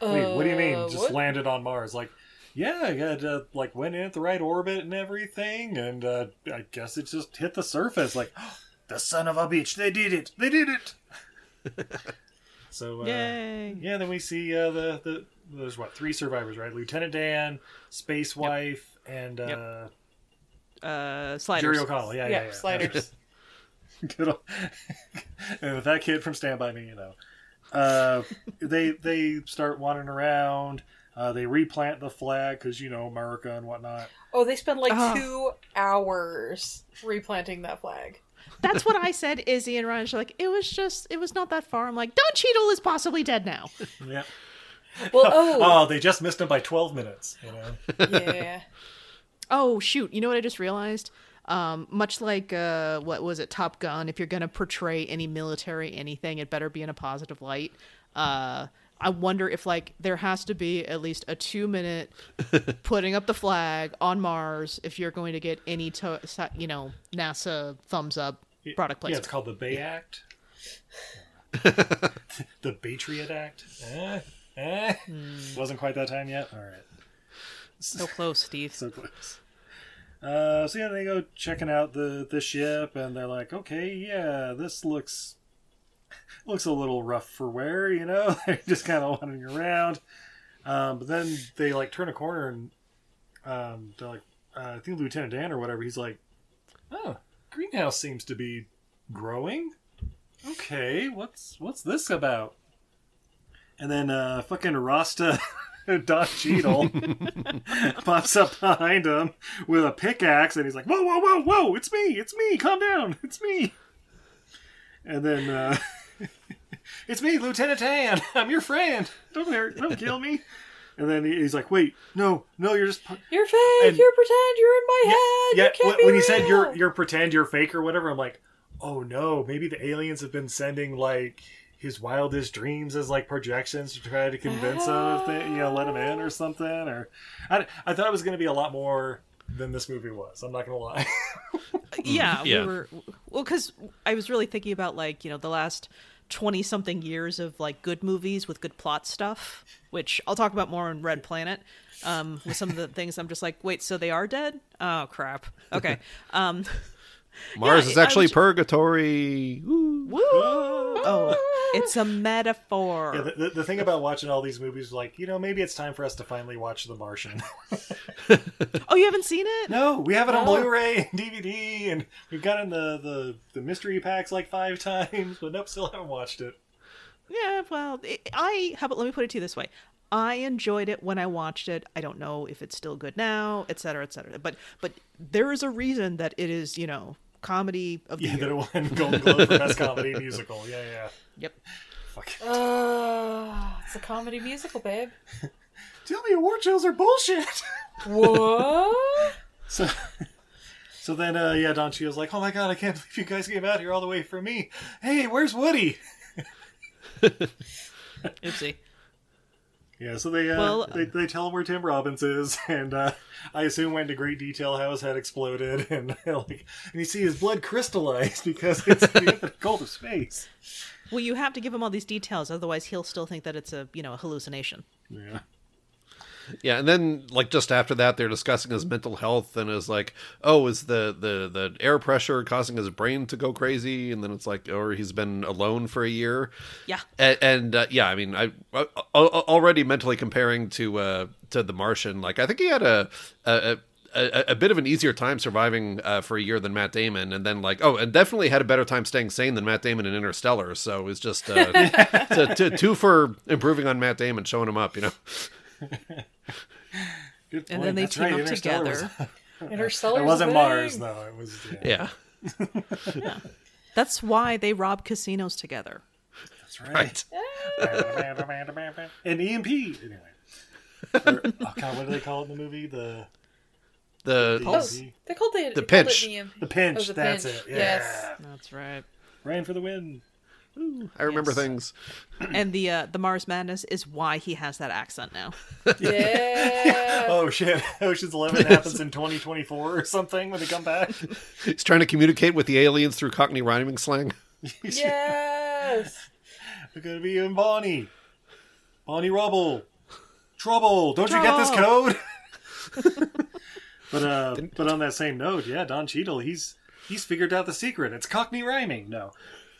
Wait, what do you mean? Uh, Just what? landed on Mars? Like, yeah, I got uh, like went in at the right orbit and everything, and uh, I guess it just hit the surface. Like, the son of a bitch, they did it, they did it. so, uh, Yay! yeah, then we see uh, the the there's what three survivors, right? Lieutenant Dan, Space Wife, and uh, Yep. Uh, sliders. Jerry O'Connell. Yeah, yeah, Yeah, yeah. sliders. Good old- and with that kid from Stand By Me, you know. Uh, they they start wandering around. Uh, they replant the flag because you know America and whatnot. Oh, they spend like Ah. two hours replanting that flag. That's what I said. Izzy and Ryan are like, it was just, it was not that far. I'm like, Don Cheadle is possibly dead now. Yeah. Well, oh, Oh, they just missed him by twelve minutes. You know. yeah. Oh shoot! You know what I just realized? Um, much like uh, what was it, Top Gun? If you're gonna portray any military anything, it better be in a positive light. Uh, I wonder if like there has to be at least a two minute putting up the flag on Mars if you're going to get any to you know NASA thumbs up product placement. Yeah, it's called the Bay Act. the Patriot Act. Eh, eh. Wasn't quite that time yet. All right. so close, Steve. so close. Uh, so yeah, they go checking out the the ship, and they're like, okay, yeah, this looks looks a little rough for wear, you know. they're just kind of wandering around, um, but then they like turn a corner, and um, they're like, uh, I think Lieutenant Dan or whatever, he's like, oh, greenhouse seems to be growing. Okay, what's what's this about? And then uh, fucking Rasta Don Cheadle pops up behind him with a pickaxe, and he's like, "Whoa, whoa, whoa, whoa! It's me! It's me! Calm down! It's me!" And then uh, it's me, Lieutenant Dan. I'm your friend. Don't hurt. Don't kill me. And then he's like, "Wait, no, no, you're just." You're fake. And- you're pretend. You're in my head. Yeah, you can't when, when he said you're you're pretend, you're fake or whatever, I'm like, oh no, maybe the aliens have been sending like his wildest dreams as like projections to try to convince him of the, you know, let him in or something. Or I, I thought it was going to be a lot more than this movie was. I'm not going to lie. yeah, yeah. we were well because I was really thinking about like you know the last twenty something years of like good movies with good plot stuff, which I'll talk about more in Red Planet. Um, with some of the things I'm just like, wait, so they are dead? Oh crap. Okay. Um, Mars Yeah, is I actually was- purgatory. Woo. woo! Oh, it's a metaphor. yeah, the, the, the thing about watching all these movies, like you know, maybe it's time for us to finally watch The Martian. oh, you haven't seen it? no, we have it on No. Blu-ray and DVD, and we've gotten the, the the mystery packs like five times, but nope, still haven't watched it. Yeah, well, it, I how about let me put it to you this way. I enjoyed it when I watched it. I don't know if it's still good now, et cetera, et cetera. But but there is a reason that it is, you know, comedy of the Yeah, that year. it won Golden Globe for Best Comedy Musical. Yeah, yeah. Yep. Fuck. Uh, it's a comedy musical, babe. Tell me award shows are bullshit. What? so, so then, uh, yeah, Don Cheadle's like, "Oh my god, I can't believe you guys came out here all the way for me. Hey, where's Woody?" Oopsie. Yeah, so they uh, Well- they, they tell him where Tim Robbins is, and uh, I assume went into great detail how his head exploded, and like, and you see his blood crystallized because it's the infinite cold of space. Well, you have to give him all these details, otherwise he'll still think that it's a you know a hallucination. Yeah. Yeah, and then like just after that, they're discussing his mental health, and is like, oh, is the the the air pressure causing his brain to go crazy? And then it's like, or he's been alone for a year. Yeah. and, and uh, yeah, I mean, I, I, I already mentally comparing to uh to the Martian. Like, I think he had a a. A, a bit of an easier time surviving uh, for a year than Matt Damon, and then like oh, and definitely had a better time staying sane than Matt Damon in Interstellar. So it's just uh, t- two for improving on Matt Damon, showing him up, you know. Good And then they That's team right, up Interstellar together. was- Interstellar. it wasn't Mars though. It was yeah. Yeah. That's why they rob casinos together. That's right. and EMP. Anyway. Or, oh god, what do they call it in the movie? The The Oh, they called the The they pinch. The, the pinch. Oh, the that's pinch. it. Yeah. Yes. That's right. Rain for the win. I remember things. And the uh, the Mars Madness is why he has that accent now. Yeah. Oh shit! Ocean's Eleven happens in 2024 or something when they come back. He's trying to communicate with the aliens through Cockney rhyming slang. yes. They're gonna be in Bonnie. Bonnie Rubble. Trouble. Don't you get this code? but uh, but on that same note, yeah, Don Cheadle, he's he's figured out the secret. It's Cockney rhyming. No.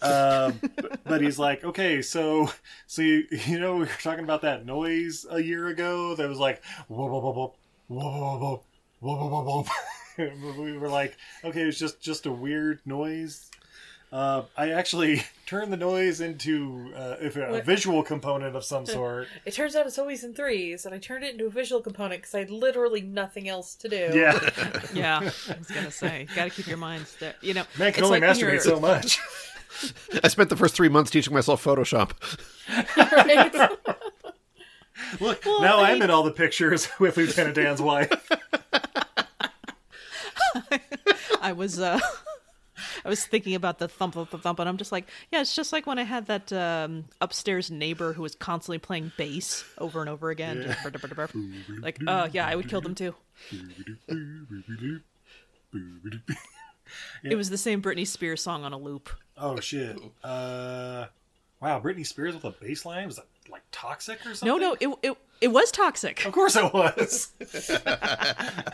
Um, but, but he's like, okay, so so you, you know we were talking about that noise a year ago that was like whoa whoa whoa whoa whoa whoa whoa whoa whoa whoa whoa. we were like, okay, it's just just a weird noise. Uh, I actually turned the noise into uh, if a What? visual component of some sort. It turns out it's always in threes, and I turned it into a visual component because I had literally nothing else to do. Yeah, Yeah, I was gonna say, got to keep your mind. there. You know, man can it's only like when masturbate so much. I spent the first three months teaching myself Photoshop. Right? Look, now I'm in all the pictures with Lieutenant Dan's wife. I was uh I was thinking about the thump thump thump thump and I'm just like, yeah, it's just like when I had that um, upstairs neighbor who was constantly playing bass over and over again. Brr. Like, uh yeah, I would kill them too. It was the same Britney Spears song on a loop. Oh shit! Uh, wow, Britney Spears with a bass line was that like toxic or something? No, no, it it it was toxic. Of course it was.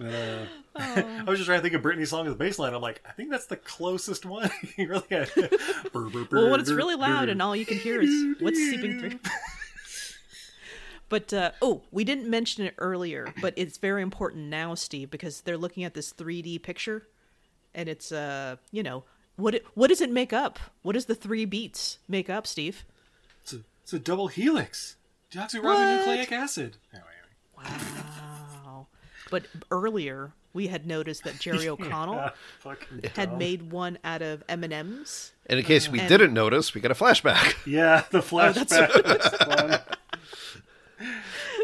Uh, I was just trying to think of Britney's song with a bass line. I'm like, I think that's the closest one. really got. Well, when it's really loud and all you can hear is what's seeping through. But uh, oh, we didn't mention it earlier, but it's very important now, Steve, because they're looking at this 3D picture, and it's uh, you know, what it, what does it make up? What does the three beats make up, Steve? It's a, it's a double helix. Deoxyribonucleic acid. Anyway, Wow. But earlier we had noticed that Jerry O'Connell yeah, had dumb. made one out of M and M's. And in case we And- didn't notice, we get a flashback. Yeah, the flashback. was fun.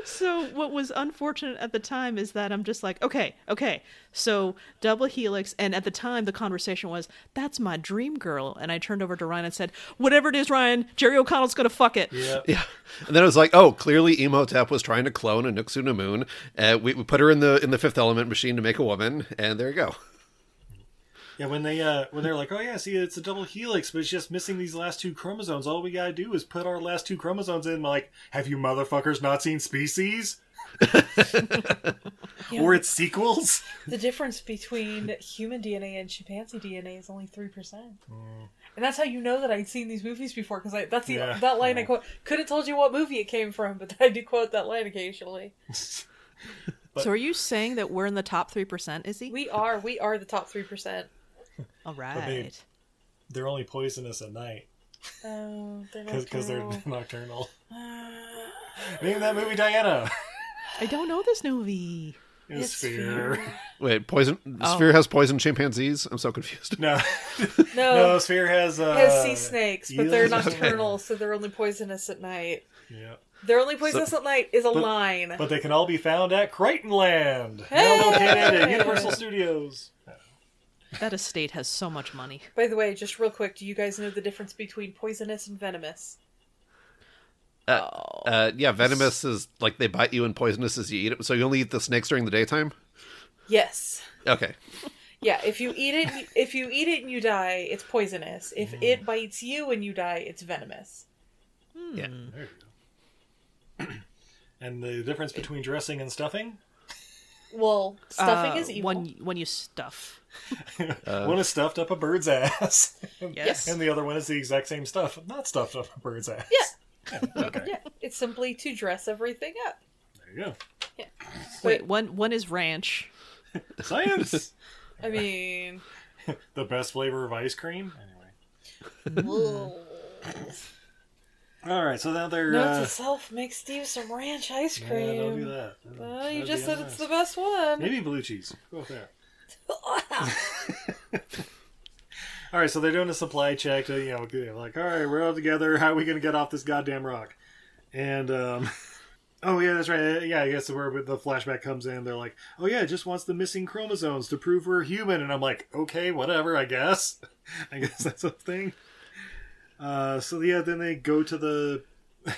So what was unfortunate at the time is that I'm just like, okay, okay. So double helix, and at the time the conversation was, "That's my dream girl," and I turned over to Ryan and said, "Whatever it is, Ryan, Jerry O'Connell's gonna fuck it." Yeah. Yeah. And then it was like, oh, clearly Imhotep was trying to clone a Anck-su-Namun. Uh, we, we put her in the in the fifth element machine to make a woman, and there you go. Yeah, when they uh when they're like, oh yeah, see, it's a double helix, but it's just missing these last two chromosomes. All we gotta do is put our last two chromosomes in. Like, have you motherfuckers not seen Species? Or its sequels? the difference between human DNA and chimpanzee DNA is only three percent, and that's how you know that I'd seen these movies before because that's the Yeah. that line I quote. Could have told you what movie it came from, but I do quote that line occasionally. so are you saying that we're in the top three percent? Is he? We are we are the top three percent. All they- right. They're only poisonous at night Oh, they're because they're nocturnal. nocturnal. Name that movie, Diana. I don't know this movie. It's It's Sphere. Wait, poison Oh. Sphere has poison chimpanzees. I'm so confused. No, No, no, Sphere has uh, has sea snakes, but they're eels. nocturnal, so they're only poisonous at night. Yeah, They're only poisonous at night is a but- line. but they can all be found at Crichton Land, now located at Universal Studios. That estate has so much money. By the way, just real quick, do you guys know the difference between poisonous and venomous? Uh, yeah, venomous is like they bite you, and poisonous is you eat it. So you only eat the snakes during the daytime. Yes. Okay. Yeah, if you eat it, if you eat it and you die, it's poisonous. If Mm. it bites you and you die, it's venomous. Yeah. There you go. And the difference between dressing and stuffing? Well, stuffing Uh, is evil. when when you stuff. One is stuffed up a bird's ass. Yes. And the other one is the exact same stuff, not stuffed up a bird's ass. Yeah. Okay. Yeah, it's simply to dress everything up. There you go. Wait, one one is ranch. Science! I mean, the best flavor of ice cream? Anyway. whoa. All right, so now they're. Note uh, to self: make Steve some ranch ice cream. yeah, cream. don't do that. Uh, you just be said it's the best one. Maybe blue cheese. Go with that. All right, so they're doing a supply check. To, you know, like, all right, we're all together. How are we going to get off this goddamn rock? And um, oh yeah, that's right. Yeah, I guess where the flashback comes in, they're like, oh yeah, it just wants the missing chromosomes to prove we're human. And I'm like, okay, whatever. I guess. I guess that's a thing. Uh, so yeah, then they go to the, I,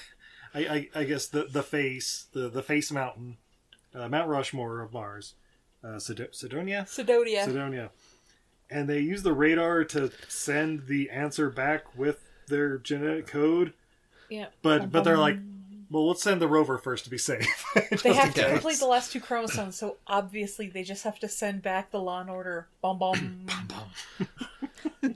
I, I guess the the face, the the face mountain, uh, Mount Rushmore of Mars, uh, Sido- Cydonia, Cydonia. Cydonia, and they use the radar to send the answer back with their genetic code. Yeah. But but they're like, well, let's send the rover first to be safe. They have to complete the last two chromosomes, so obviously they just have to send back the Law and Order. Bum bum.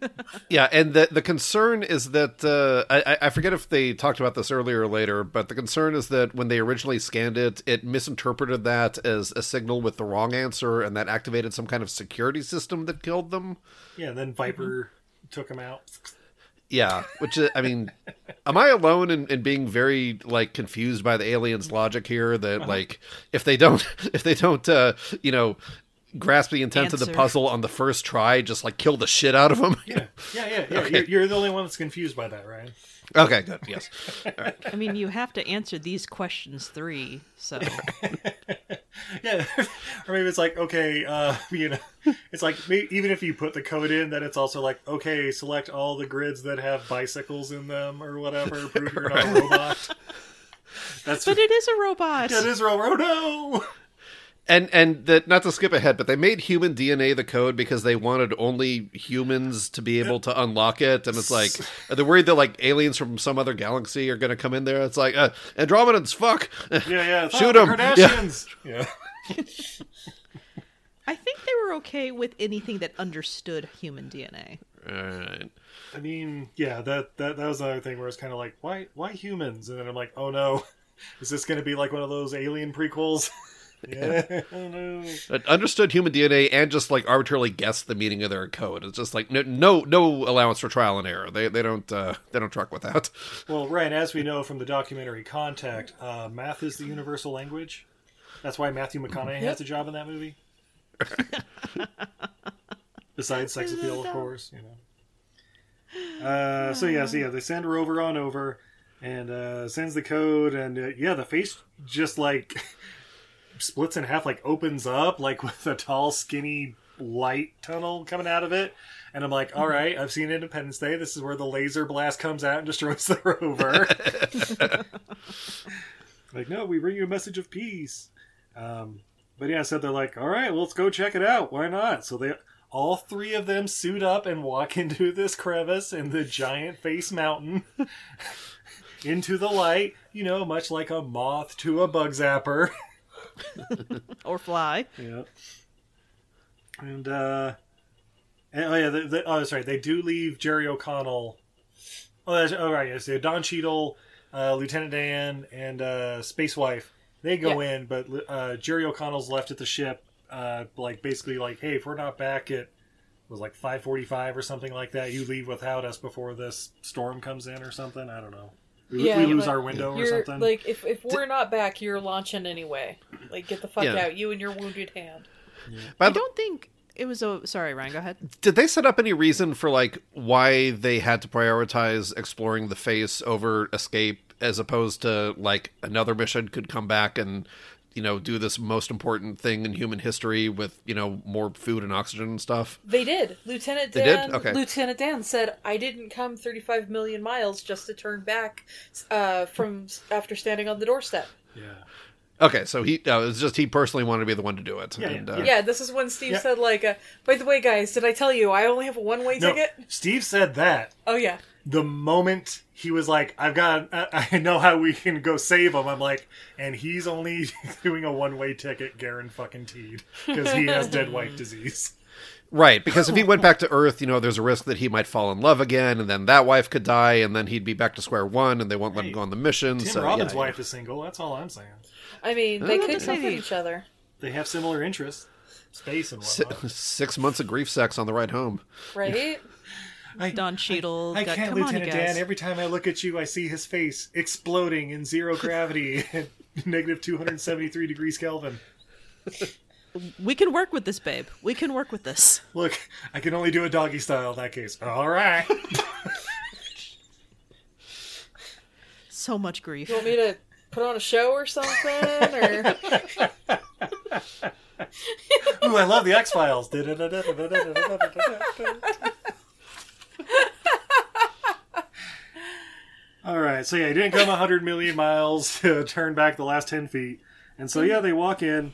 Yeah, and the the concern is that uh, I, I- forget if they talked about this earlier or later, but the concern is that when they originally scanned it, it misinterpreted that as a signal with the wrong answer, and that activated some kind of security system that killed them. Yeah, and then Viper took him out. Yeah, which is, I mean, am I alone in, in being very like confused by the aliens' logic here? That like if they don't if they don't uh, you know grasp the intent of the puzzle on the first try, just like kill the shit out of them. Yeah, yeah, yeah. yeah. You're, you're the only one that's confused by that, right? okay, good. Yes. I mean, you have to answer these questions three. So Yeah, or maybe it's like okay, uh, you know, it's like may even if you put the code in, that it's also like okay, select all the grids that have bicycles in them or whatever. Prove you're not a robot. That's but it is a robot. yeah, it is robot. Oh no! And and that not to skip ahead, but they made human DNA the code because they wanted only humans to be able to unlock it. And it's like they're worried that like aliens from some other galaxy are going to come in there. It's like uh, Andromedans, fuck, Yeah, yeah. shoot them. the Yeah. Kardashians. Yeah. I think they were okay with anything that understood human DNA. Alright. I mean, yeah, that that that was another thing where it's kind of like, why why humans? And then I'm like, oh no, is this going to be like one of those alien prequels? Yeah, oh no. But understood human DNA and just like arbitrarily guessed the meaning of their code. It's just like no no no allowance for trial and error. They they don't uh, they don't truck with that. Well, right, as we know from the documentary Contact, uh, math is the universal language. That's why Matthew McConaughey has a job in that movie. Besides sex appeal, of course, you know. Uh, so yeah, so yeah, they send Rover on over, and uh, sends the code, and uh, yeah, the face just like splits in half, like opens up, like with a tall, skinny light tunnel coming out of it. And I'm like, all right, I've seen Independence Day. This is where the laser blast comes out and destroys the rover. like, no, we bring you a message of peace. Um, but yeah, so they're like, all right, well, let's go check it out. Why not? So they all three of them suit up and walk into this crevice in the giant face mountain into the light, you know, much like a moth to a bug zapper. Or fly. yeah. And, uh, and, oh, yeah, they, they, oh, sorry. They do leave Jerry O'Connell. Oh, that's, oh, right. Yes, yeah, Don Cheadle, uh, Lieutenant Dan, and uh, Space Wife. They go in, but uh, Jerry O'Connell's left at the ship. Uh, like basically, like, hey, if we're not back at it was like five forty-five or something like that, you leave without us before this storm comes in or something. I don't know. We, Yeah, we lose like, our window or something. like, if if we're not back, you're launching anyway. Like, get the fuck Yeah. out, you and your wounded hand. By I don't think it was a. Sorry, Ryan. Go ahead. did they set up any reason for like why they had to prioritize exploring the face over escape as opposed to like another mission could come back and you know do this most important thing in human history with you know more food and oxygen and stuff They did. Lieutenant They did? Dan. Okay. Lieutenant Dan said, "I didn't come 35 million miles just to turn back uh, from after standing on the doorstep." yeah. okay so he uh, it was just he personally wanted to be the one to do it Yeah, and yeah, uh, Yeah, this is when Steve Yeah. said, "Like, uh, by the way, guys, did I tell you I only have a one-way No, ticket?" Steve said that. Oh yeah, the moment he was like, "I've got, I, I know how we can go save him," I'm like, and he's only doing a one way ticket, Garen fucking teed, because he has dead wife disease. Right, because if he went back to Earth, you know, there's a risk that he might fall in love again, and then that wife could die, and then he'd be back to square one, and they won't let him go on the mission. Tim so, Robbins' yeah, wife is single. That's all I'm saying. I mean, they Uh, could just comfort maybe- each other. They have similar interests, space and Si- whatnot. six months of grief sex on the ride home. Right? I, Don Cheadle. I got, can't, come on, you Lieutenant guys. Dan. Every time I look at you, I see his face exploding in zero gravity at negative 273 degrees Kelvin. We can work with this, babe. We can work with this. Look, I can only do a doggy style in that case. All right. So much grief. You want me to put on a show or something? Or Ooh, I love the X Files. All right, so yeah, he didn't come 100 million miles to turn back the last 10 feet. And so, yeah, they walk in.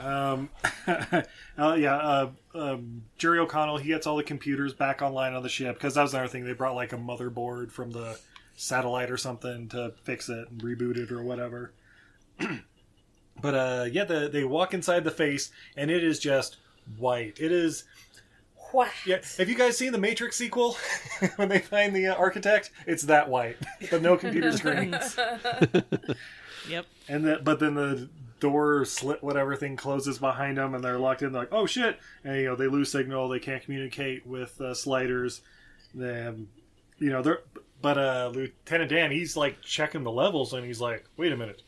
Um, uh, yeah, uh, um, Jerry O'Connell, he gets all the computers back online on the ship because that was another thing. They brought like a motherboard from the satellite or something to fix it and reboot it or whatever. but uh, yeah, the, they walk inside the face and it is just white. It is. Wow. Yeah, have you guys seen the Matrix sequel when they find the uh, architect? It's that white, but no computer screens. Yep. And the, but then the door slit, whatever thing closes behind them, and they're locked in. They're like, "Oh shit!" And you know they lose signal. They can't communicate with uh, sliders. Then, you know, they're. But uh, Lieutenant Dan, he's like checking the levels, and he's like, "Wait a minute,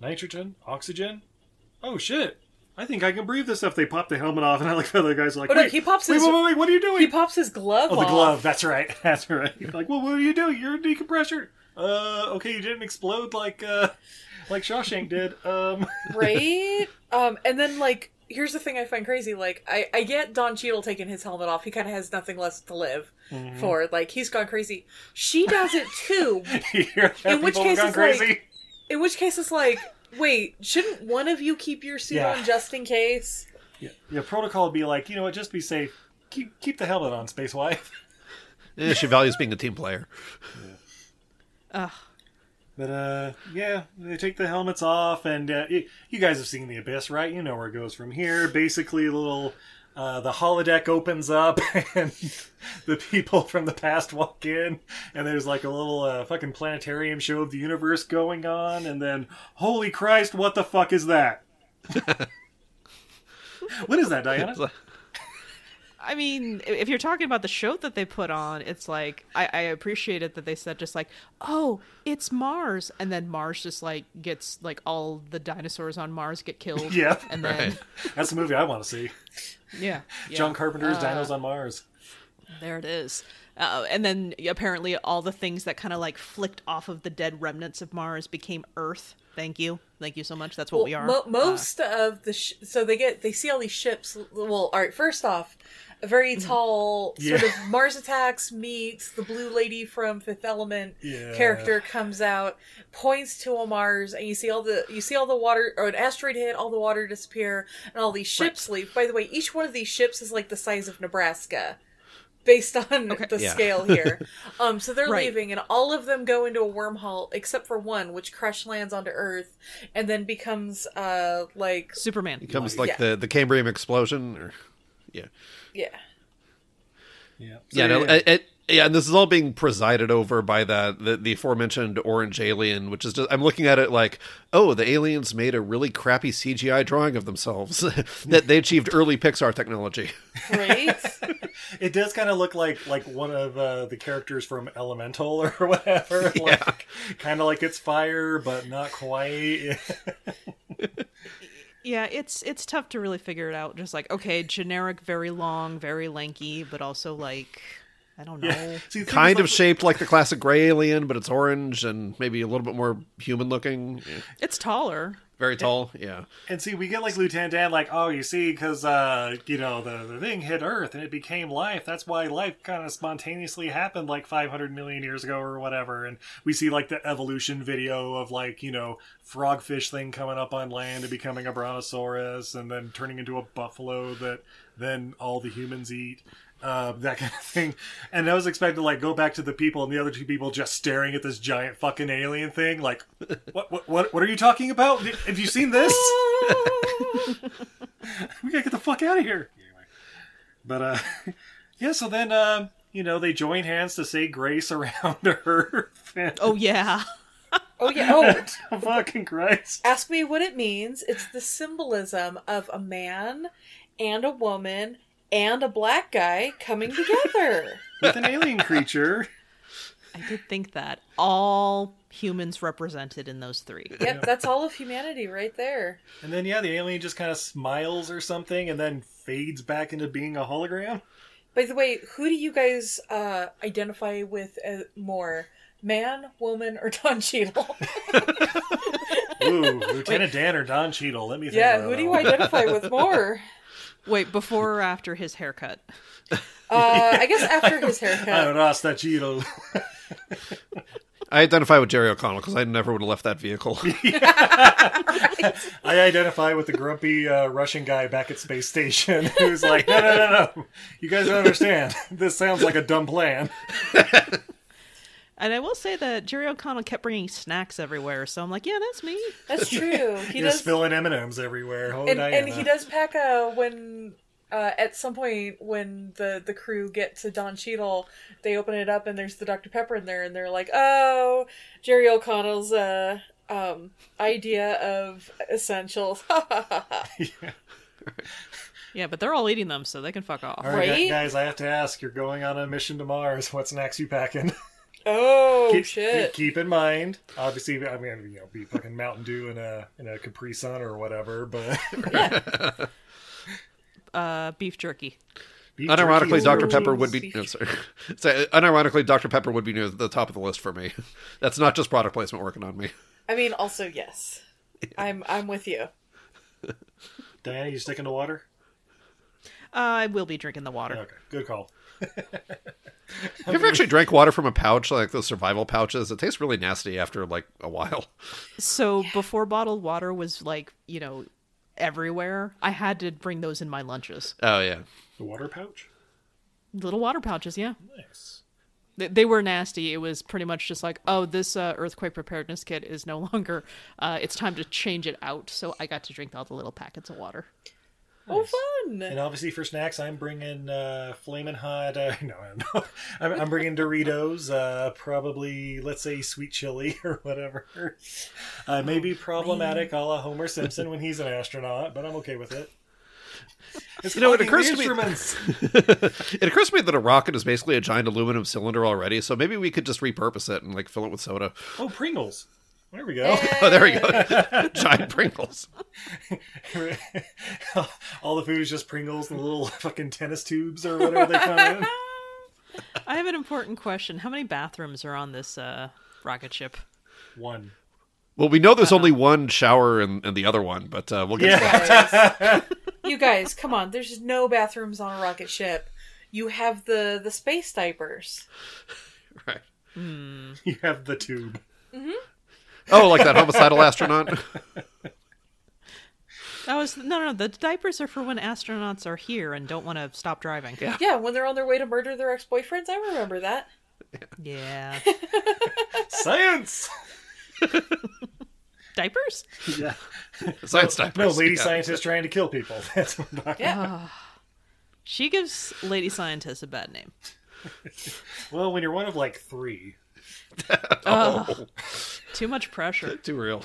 nitrogen, oxygen. Oh shit! I think I can breathe this stuff." They pop the helmet off, and I like the other guys are like, Oh, no, "Wait, he pops wait, his- wait, wait, wait, what are you doing?" He pops his glove Oh, the off. glove. That's right. That's right. You're like, well, what are you doing? You're a decompressor. Uh, okay, you didn't explode like uh, like Shawshank did. Um, right? Um, and then like, here's the thing I find crazy. Like, I I get Don Cheadle taking his helmet off. He kind of has nothing less to live Mm-hmm. for. Like, he's gone crazy. She does it too. you hear that? In which case it's crazy. like- In which case, it's like, wait, shouldn't one of you keep your suit Yeah. on just in case? yeah, yeah, protocol would be like, you know what? Just be safe. Keep keep the helmet on, space wife. Eh, she values being a team player. Ugh. But uh, yeah, they take the helmets off, and uh, y- you guys have seen the abyss, right? You know where it goes from here. Basically, a little. Uh, the holodeck opens up and the people from the past walk in and there's like a little uh, fucking planetarium show of the universe going on and then holy christ what the fuck is that what is that diana I mean, if you're talking about the show that they put on, it's like I, I appreciate it that they said just like, "Oh, it's Mars," and then Mars just like gets like all the dinosaurs on Mars get killed. Yeah, and then right. that's the movie i want to see yeah, john carpenter's Uh, dinos on mars There it is. Uh, and then apparently all the things that kind of like flicked off of the dead remnants of Mars became Earth. Thank you, thank you so much. That's what we are. Mo- Uh, most of the sh- so they get they see all these ships. Well, all right. First off, a very Mm-hmm. tall sort Yeah. of Mars attacks meets the blue lady from Fifth Element Yeah. character comes out, points to a Mars, and you see all the you see all the water or an asteroid hit, all the water disappear, and all these ships leave. By the way, each one of these ships is like the size of Nebraska. Based on the Yeah. scale here, um, so they're Right. leaving, and all of them go into a wormhole except for one, which crash lands onto Earth, and then becomes uh like Superman. Becomes like Yeah. the, the Cambrian explosion. Or, yeah. Yeah. yeah Yeah, no, it, it, yeah, and this is all being presided over by that the, the aforementioned orange alien, which is just I'm looking at it like, oh, the aliens made a really crappy CGI drawing of themselves. that they achieved early Pixar technology. Right? It does kind of look like like one of uh, the characters from Elemental or whatever. Like kind of like it's fire, but not quite. Yeah, it's it's tough to really figure it out. Just like okay, generic, very long, very lanky, but also like I don't know. yeah. See, kind of like, shaped like the classic gray alien, but it's orange and maybe a little bit more human looking. Yeah. It's taller. Very tall, yeah. And see, we get like Lieutenant Dan, like, oh, you see, because uh, you know the the thing hit Earth and it became life. That's why life kind of spontaneously happened like 500 million years ago or whatever. And we see like the evolution video of like you know frogfish thing coming up on land and becoming a brontosaurus and then turning into a buffalo that then all the humans eat. Uh, that kind of thing, and I was expecting to like go back to the people, and the other two people just staring at this giant fucking alien thing. Like, what, what, what, what are you talking about? Have you seen this? we gotta get the fuck out of here. Anyway. But uh, yeah. So then, um, you know, they join hands to say grace around her. And- Oh yeah. Oh yeah. Oh, fucking Christ! ask me what it means. It's the symbolism of a man and a woman and a black guy coming together. With an alien creature. I did think that all humans represented in those three. yep, that's all of humanity right there. And then yeah, the alien just kind of smiles or something, and then fades back into being a hologram. By the way, who do you guys uh, identify with uh, more? Man, woman, or Don Cheadle? Ooh, Lieutenant Dan or Don Cheadle. Let me think. yeah, about who do that you identify with more? Wait, before or after his haircut? Uh, I guess after his I haircut. lost that Cheadle. I identify with Jerry O'Connell because I never would have left that vehicle. I identify with the grumpy uh, Russian guy back at space station who's like, no, no, no, no. You guys don't understand. This sounds like a dumb plan. And I will say that Jerry O'Connell kept bringing snacks everywhere, so I'm like, yeah, that's me. That's true. He You're does, spilling M and M's everywhere. Oh, and, and he does pack a when. Uh, at some point, when the, the crew get to Don Cheadle, they open it up and there's the Dr. Pepper in there, and they're like, "Oh, Jerry O'Connell's uh, um, idea of essentials." Yeah, but they're all eating them, so they can fuck off. All right, Right? guys, I have to ask. You're going on a mission to Mars. What snacks you packing? Oh keep, shit! Keep in mind, obviously, I mean, you know, be fucking Mountain Dew in a in a Capri Sun or whatever, but Uh, beef jerky. beef Unironically, is Dr. Pepper would be. No, sorry. So, unironically, Dr. Pepper would be near the top of the list for me. That's not just product placement working on me. I mean, also yes, I'm I'm with you. Diana, you sticking to water? Uh, I will be drinking the water. Okay, good call. Have you ever actually drank water from a pouch, like those survival pouches? It tastes really nasty after like a while. So before bottled water was like, you know, everywhere, I had to bring those in my lunches. Oh yeah. The water pouch. Little water pouches, yeah. Nice. They, they were nasty. It was pretty much just like, oh, this uh, earthquake preparedness kit is no longer. Uh, it's time to change it out. So I got to drink all the little packets of water. Oh, fun! And obviously for snacks, I'm bringing uh, flaming hot. Uh, no, I don't know. I'm, I'm bringing Doritos. Uh, probably, let's say, sweet chili or whatever. Uh, maybe problematic, a la Homer Simpson when he's an astronaut, but I'm okay with it. It's You know, it occurs to me- It occurs to me that a rocket is basically a giant aluminum cylinder already, so maybe we could just repurpose it and like fill it with soda. Oh, Pringles. There we go. Oh, there we go. giant Pringles. All the food is just Pringles and little fucking tennis tubes or whatever they come in. I have an important question. How many bathrooms are on this uh, rocket ship? One. Well, we know there's only one shower and, in the other one, but uh, we'll get to that. Guys, you guys, come on! There's no bathrooms on a rocket ship. You have the the space diapers. Right. You have the tube. Oh, like that homicidal astronaut? That was no, no. The diapers are for when astronauts are here and don't want to stop driving. Yeah. Yeah, when they're on their way to murder their ex boyfriends. I remember that. Yeah. Science! diapers? Yeah. Science diapers. No, lady yeah. scientist trying to kill people. That's what I'm talking Yeah. Ah. She gives lady scientist a bad name. Well, when you're one of like three, Too much pressure. Too real.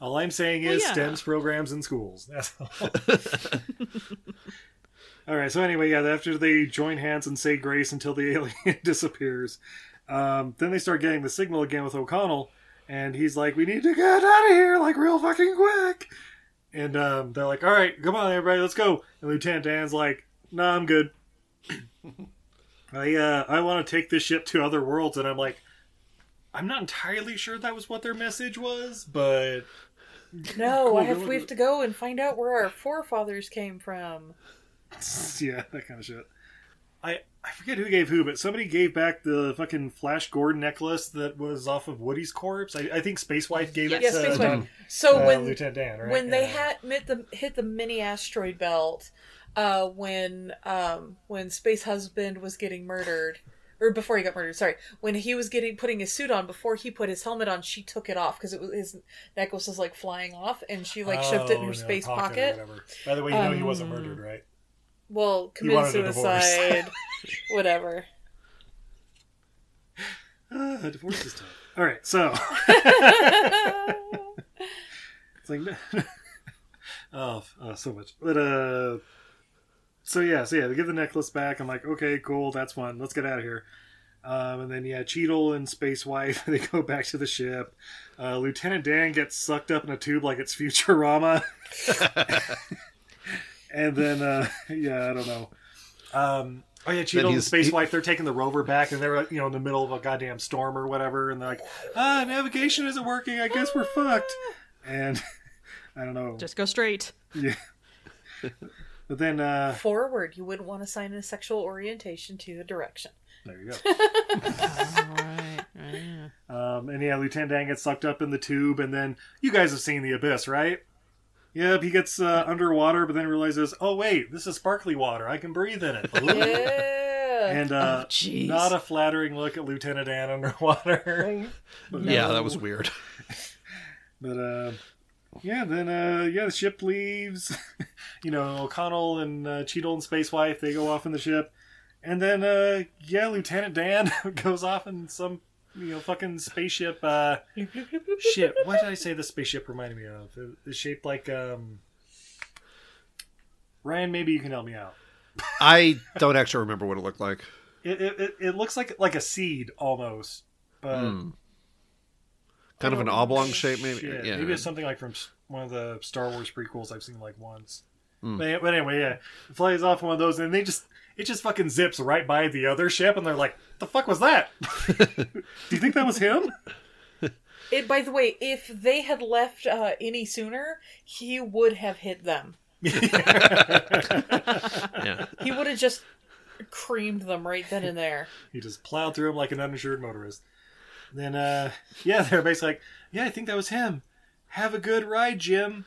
all I'm saying Well, is yeah. STEM's programs in schools. That's all. all right. So anyway, yeah. After they join hands and say grace until the alien disappears, um, then they start getting the signal again with O'Connell, and he's like, "We need to get out of here, like real fucking quick." And um, they're like, "All right, come on, everybody, let's go." And Lieutenant Dan's like, "Nah, I'm good. I uh, I want to take this ship to other worlds." And I'm like, I'm not entirely sure that was what their message was, but No, Cool, I have we have to go and find out where our forefathers came from. yeah, that kind of shit. I I forget who gave who, but somebody gave back the fucking Flash Gordon necklace that was off of Woody's corpse. I, I think Space Wife gave it Yeah, to Space um, Wife. So uh, when Lieutenant Dan, right? when they had hit the hit the mini asteroid belt, uh, when um, when Space Husband was getting murdered, or before he got murdered. Sorry, when he was getting putting his suit on before he put his helmet on, she took it off because it was his necklace was like flying off, and she like shoved it in Oh, her space pocket. whatever. By the way, you know he Um, wasn't murdered, right? Well, committed a suicide, whatever. Uh, divorce is tough. All right, so it's like oh, oh, so much. But uh, so yeah, so yeah, they give the necklace back. I'm like, okay, cool, that's fun. Let's get out of here. Um, and then yeah, Cheadle and Space Wife they go back to the ship. Uh, Lieutenant Dan gets sucked up in a tube like it's Futurama. and then uh, yeah, I don't know. Um, oh yeah, Cheadle and Space he- Wife they're taking the rover back, and they're you know in the middle of a goddamn storm or whatever, and they're like, ah, navigation isn't working. I guess we're fucked. And I don't know. Just go straight. Yeah. But then uh Forward, you wouldn't want to assign a sexual orientation to a direction. there you go. right, right. Um, and yeah, Lieutenant Dan gets sucked up in the tube, and then you guys have seen the abyss, right? Yep, he gets uh, underwater, but then realizes, oh wait, this is sparkly water. I can breathe in it. Yeah. And uh, Oh, not a flattering look at Lieutenant Dan underwater. But Yeah, no. that was weird. But uh, yeah, then uh, yeah, the ship leaves. you know, O'Connell and uh, Cheadle and Space Wife they go off in the ship, and then uh, yeah, Lieutenant Dan goes off in some you know fucking spaceship. Uh, shit, what did I say the spaceship reminded me of? It- It's shaped like um. Ryan, maybe you can help me out. I don't actually remember what it looked like. It it, it, looks like like a seed almost, but Hmm. Kind of an oblong shape, maybe. Shit, Yeah. Maybe it's something like from one of the Star Wars prequels I've seen like once. Hmm. But, but anyway, yeah, it flies off one of those, and they just it just fucking zips right by the other ship, and they're like, "The fuck was that? Do you think that was him?" It, by the way, if they had left uh, any sooner, he would have hit them. Yeah. He would have just creamed them right then and there. He just plowed through them like an uninsured motorist. Then, uh, yeah, they're basically like, "Yeah, I think that was him. Have a good ride, Jim.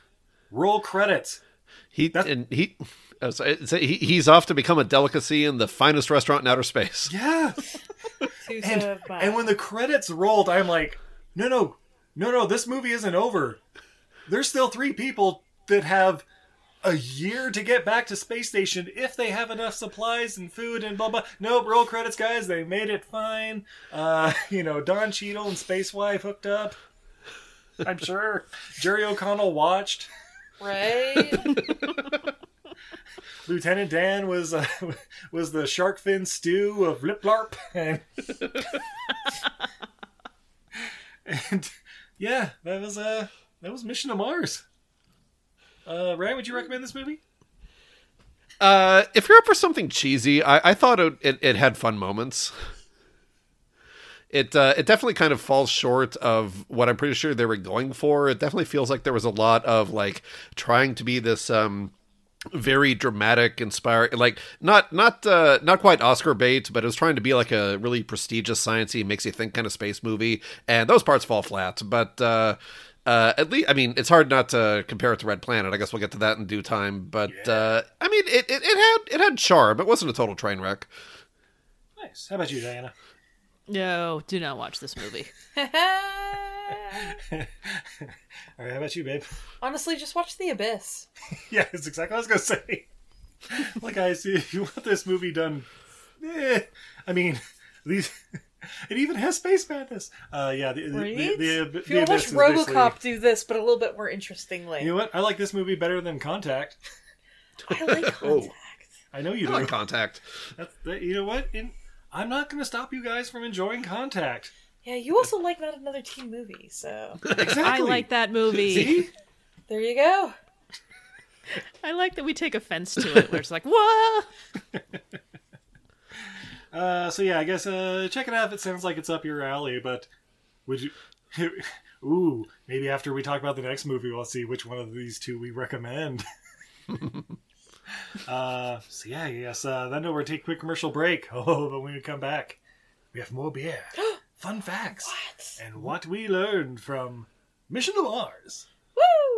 Roll credits." He and he. uh, so he he's off to become a delicacy in the finest restaurant in outer space. Yeah. And, and when the credits rolled, I'm like, no, no, no, no, this movie isn't over. There's still three people that have a year to get back to space station if they have enough supplies and food and blah blah. Nope, roll credits, guys. They made it fine. Uh, you know, Don Cheadle and Space Wife hooked up. I'm sure Jerry O'Connell watched. right? Lieutenant Dan was uh, was the shark fin stew of Lip Larp, and, and yeah, that was uh that was Mission to Mars. Uh, Ryan, would you recommend this movie? Uh, if you're up for something cheesy, I, I thought it, it, it had fun moments. It uh, it definitely kind of falls short of what I'm pretty sure they were going for. It definitely feels like there was a lot of like trying to be this um very dramatic, inspired, like not not uh, not quite Oscar bait, but it was trying to be like a really prestigious, sciencey, makes you think kind of space movie, and those parts fall flat. But uh, uh, at least, I mean, it's hard not to compare it to Red Planet. I guess we'll get to that in due time. But uh, I mean, it, it, it had it had charm. It wasn't a total train wreck. Nice. How about you, Diana? No, do not watch this movie. All right, how about you, babe? Honestly, just watch The Abyss. Yeah, that's exactly what I was gonna say. like, guys, if you want this movie done, eh, I mean, these. It even has space madness. Uh, yeah, the, the, Right? the, the, if you Abyss watch RoboCop basically- do this, but a little bit more interestingly. You know what? I like this movie better than Contact. I like Contact. I know you I do. like Contact. That's, that, you know what? In, I'm not going to stop you guys from enjoying Contact. Yeah, you also like Not Another Teen Movie, so Exactly. I like that movie. See? there you go. I like that we take offense to it. Where it's like, what? Uh, so yeah, I guess uh, check it out if it sounds like it's up your alley. But would you? Ooh, maybe after we talk about the next movie, we'll see which one of these two we recommend. uh, so yeah, yes. Uh, then we'll take a quick commercial break. Oh, but when we come back, we have more beer, fun facts, and what we learned from Mission to Mars. Hey,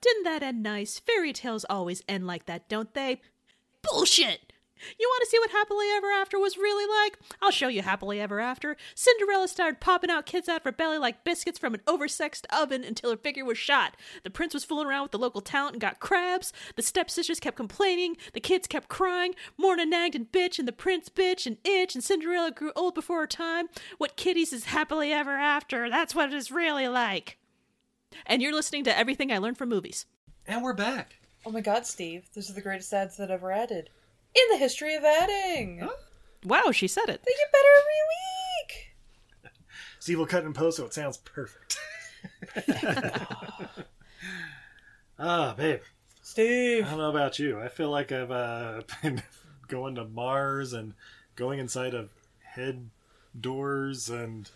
Didn't that end nice? Fairy tales always end like that, don't they? Bullshit! You want to see what Happily Ever After was really like? I'll show you Happily Ever After. Cinderella started popping out kids out of her belly like biscuits from an oversexed oven until her figure was shot. The prince was fooling around with the local talent and got crabs. The stepsisters kept complaining. The kids kept crying. Morna nagged and bitch, and the prince bitch and itch, and Cinderella grew old before her time. What kitties is Happily Ever After? That's what it is really like. And you're listening to Everything I Learned from Movies. And we're back. Oh my god, Steve, those are the greatest ads that ever added. In the history of adding! Wow, she said it. They get better every week! Steve will cut and post so it sounds perfect. ah, babe. Steve. I don't know about you. I feel like I've uh, been going to Mars and going inside of head doors and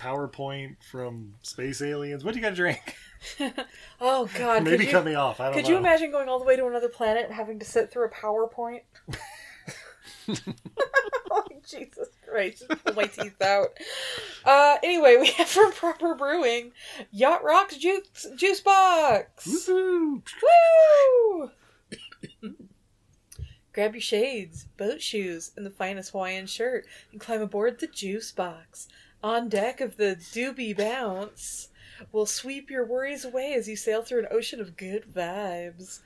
PowerPoint from space aliens. What do you got to drink? Oh god, Maybe could you, cut me off. I don't Could know. you imagine going all the way to another planet and having to sit through a PowerPoint? oh, Jesus Christ, just pull my teeth out. Uh, anyway, we have from Proper Brewing Yacht Rocks Juice, juice Box! Woo! Woo! Grab your shades, boat shoes, and the finest Hawaiian shirt and climb aboard the Juice Box. On deck of the Doobie Bounce will sweep your worries away as you sail through an ocean of good vibes.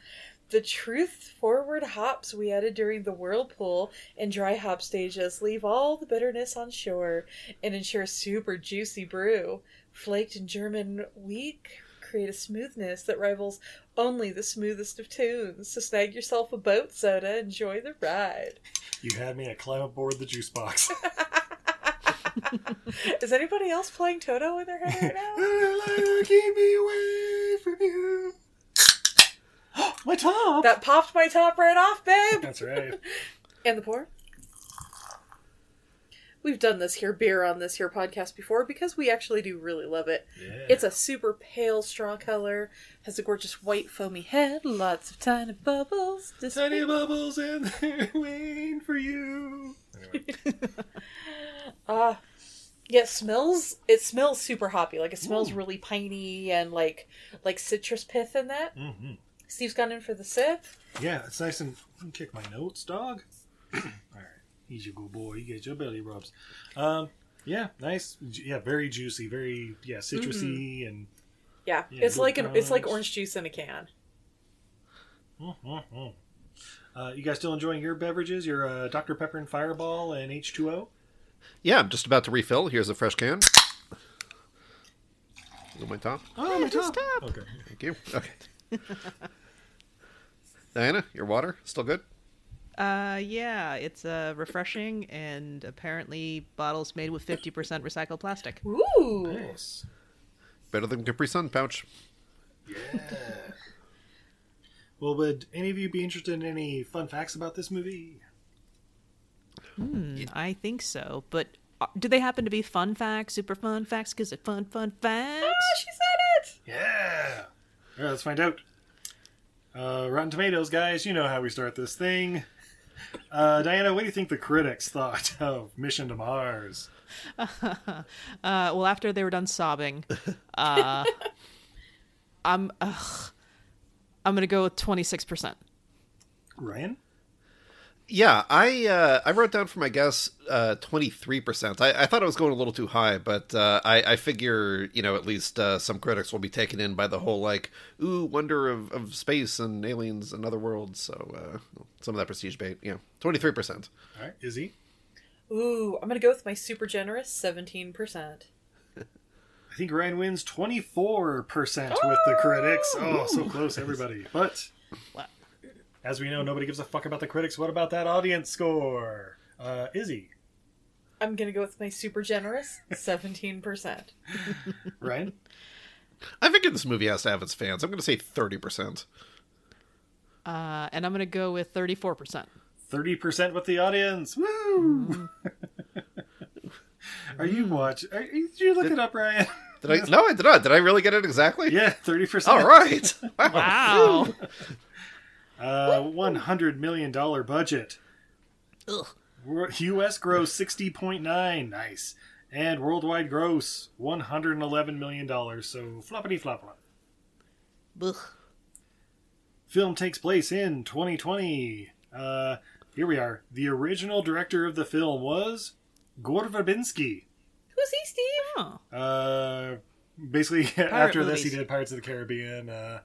The truth forward hops we added during the whirlpool and dry hop stages leave all the bitterness on shore and ensure a super juicy brew. Flaked and German wheat create a smoothness that rivals only the smoothest of tunes. So snag yourself a boat soda, enjoy the ride. You had me at climb aboard the juice box. Is anybody else playing Toto in their head right now? Keep me away from you. my top! That popped my top right off, babe! That's right. And the pour? We've done this here beer on this here podcast before because we actually do really love it. Yeah. It's a super pale straw color, has a gorgeous white foamy head, lots of tiny bubbles. Tiny bubbles in there waiting for you. Uh yeah, it smells it smells super hoppy. Like it smells really piney and like like citrus pith in that. Mm-hmm. Steve's gone in for the sip. Yeah, it's nice and kick my notes, dog. All right, easy good boy. You get your belly rubs. Um, yeah, nice. Yeah, very juicy, very yeah, citrusy and Yeah, Yeah, it's like an it's like orange juice in a can. Mhm. Uh, you guys still enjoying your beverages? Your uh, Dr Pepper and Fireball and H two O. Yeah, I'm just about to refill. Here's a fresh can. Look at my top. Oh, my top. Okay. Thank you. Okay. Diana, your water still good? Uh, yeah, it's uh, refreshing and apparently bottles made with 50% recycled plastic. Ooh. Nice. Better than Capri Sun pouch. Yeah. well, would any of you be interested in any fun facts about this movie? Hmm, I think so. But uh, do they happen to be fun facts, super fun facts? Because it fun, fun facts? Ah, she said it. Yeah. All right, let's find out. Uh, Rotten Tomatoes, guys, you know how we start this thing. Uh, Diana, what do you think the critics thought of Mission to Mars? uh, well, after they were done sobbing, uh, I'm ugh, I'm gonna go with 26%. Ryan? Yeah, I uh, I wrote down for my guess twenty three percent. I thought I was going a little too high, but uh, I, I figure you know at least uh, some critics will be taken in by the whole like ooh wonder of, of space and aliens and other worlds. So uh, some of that prestige bait. Yeah, twenty three percent. All right, Izzy? Ooh, I'm gonna go with my super generous 17%. I think Ryan wins 24% with the critics. Oh, so close, everybody. But as we know, nobody gives a fuck about the critics. What about that audience score? Uh, Izzy? I'm gonna go with my super generous 17%. Ryan? I figure this movie has to have its fans. I'm going to say thirty percent. Uh, and I'm gonna go with 34%. 30% with the audience. Woo! Are you watch? Are, did you look it up, Ryan? Did I? No, I did not. Did I really get it exactly? Yeah, 30%. All right. Wow. Uh, $100 million budget. U.S. gross 60.9. Nice. And worldwide gross $111 million. So floppity flop flop. Ugh. Film takes place in 2020. Uh, here we are. The original director of the film was Gore Verbinski. Who's he, Steve? Uh, basically, after this, he did Pirates of the Caribbean. Uh,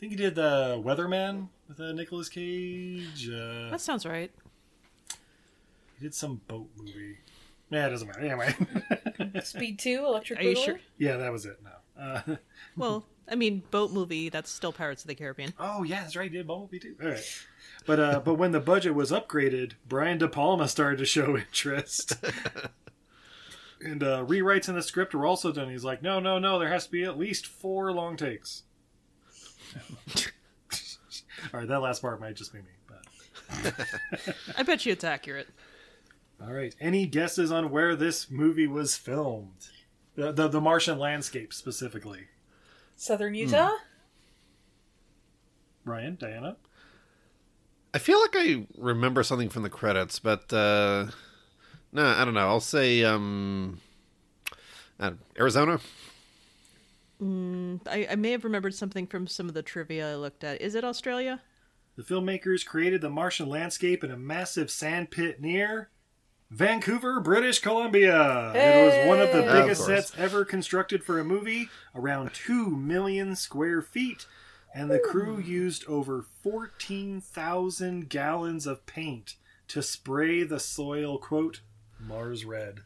think he did the Weatherman with uh, Nicolas Cage. Uh, That sounds right. he did some boat movie. Yeah, it doesn't matter. Anyway, Speed 2, Electric Are you Boogaloo? sure? yeah, that was it. No. Uh, Well, I mean, boat movie. That's still Pirates of the Caribbean. oh yeah, that's right. He did boat movie too. All right. But uh, but when the budget was upgraded, Brian De Palma started to show interest. and uh, rewrites in the script were also done. He's like, no, no, no. There has to be at least four long takes. All right, that last part might just be me. But I bet you it's accurate. all right, any guesses on where this movie was filmed? The the, the Martian landscape specifically. Southern Utah? Ryan, Diana. I feel like I remember something from the credits, but uh, no, I don't know. I'll say um, uh, Arizona. Mm, I, I may have remembered something from some of the trivia I looked at. Is it Australia? The filmmakers created the Martian landscape in a massive sand pit near Vancouver, British Columbia. It was one of the Hey! Of biggest sets ever constructed for a movie, around 2 million square feet, and the crew used over 14,000 gallons of paint to spray the soil, quote, Mars red.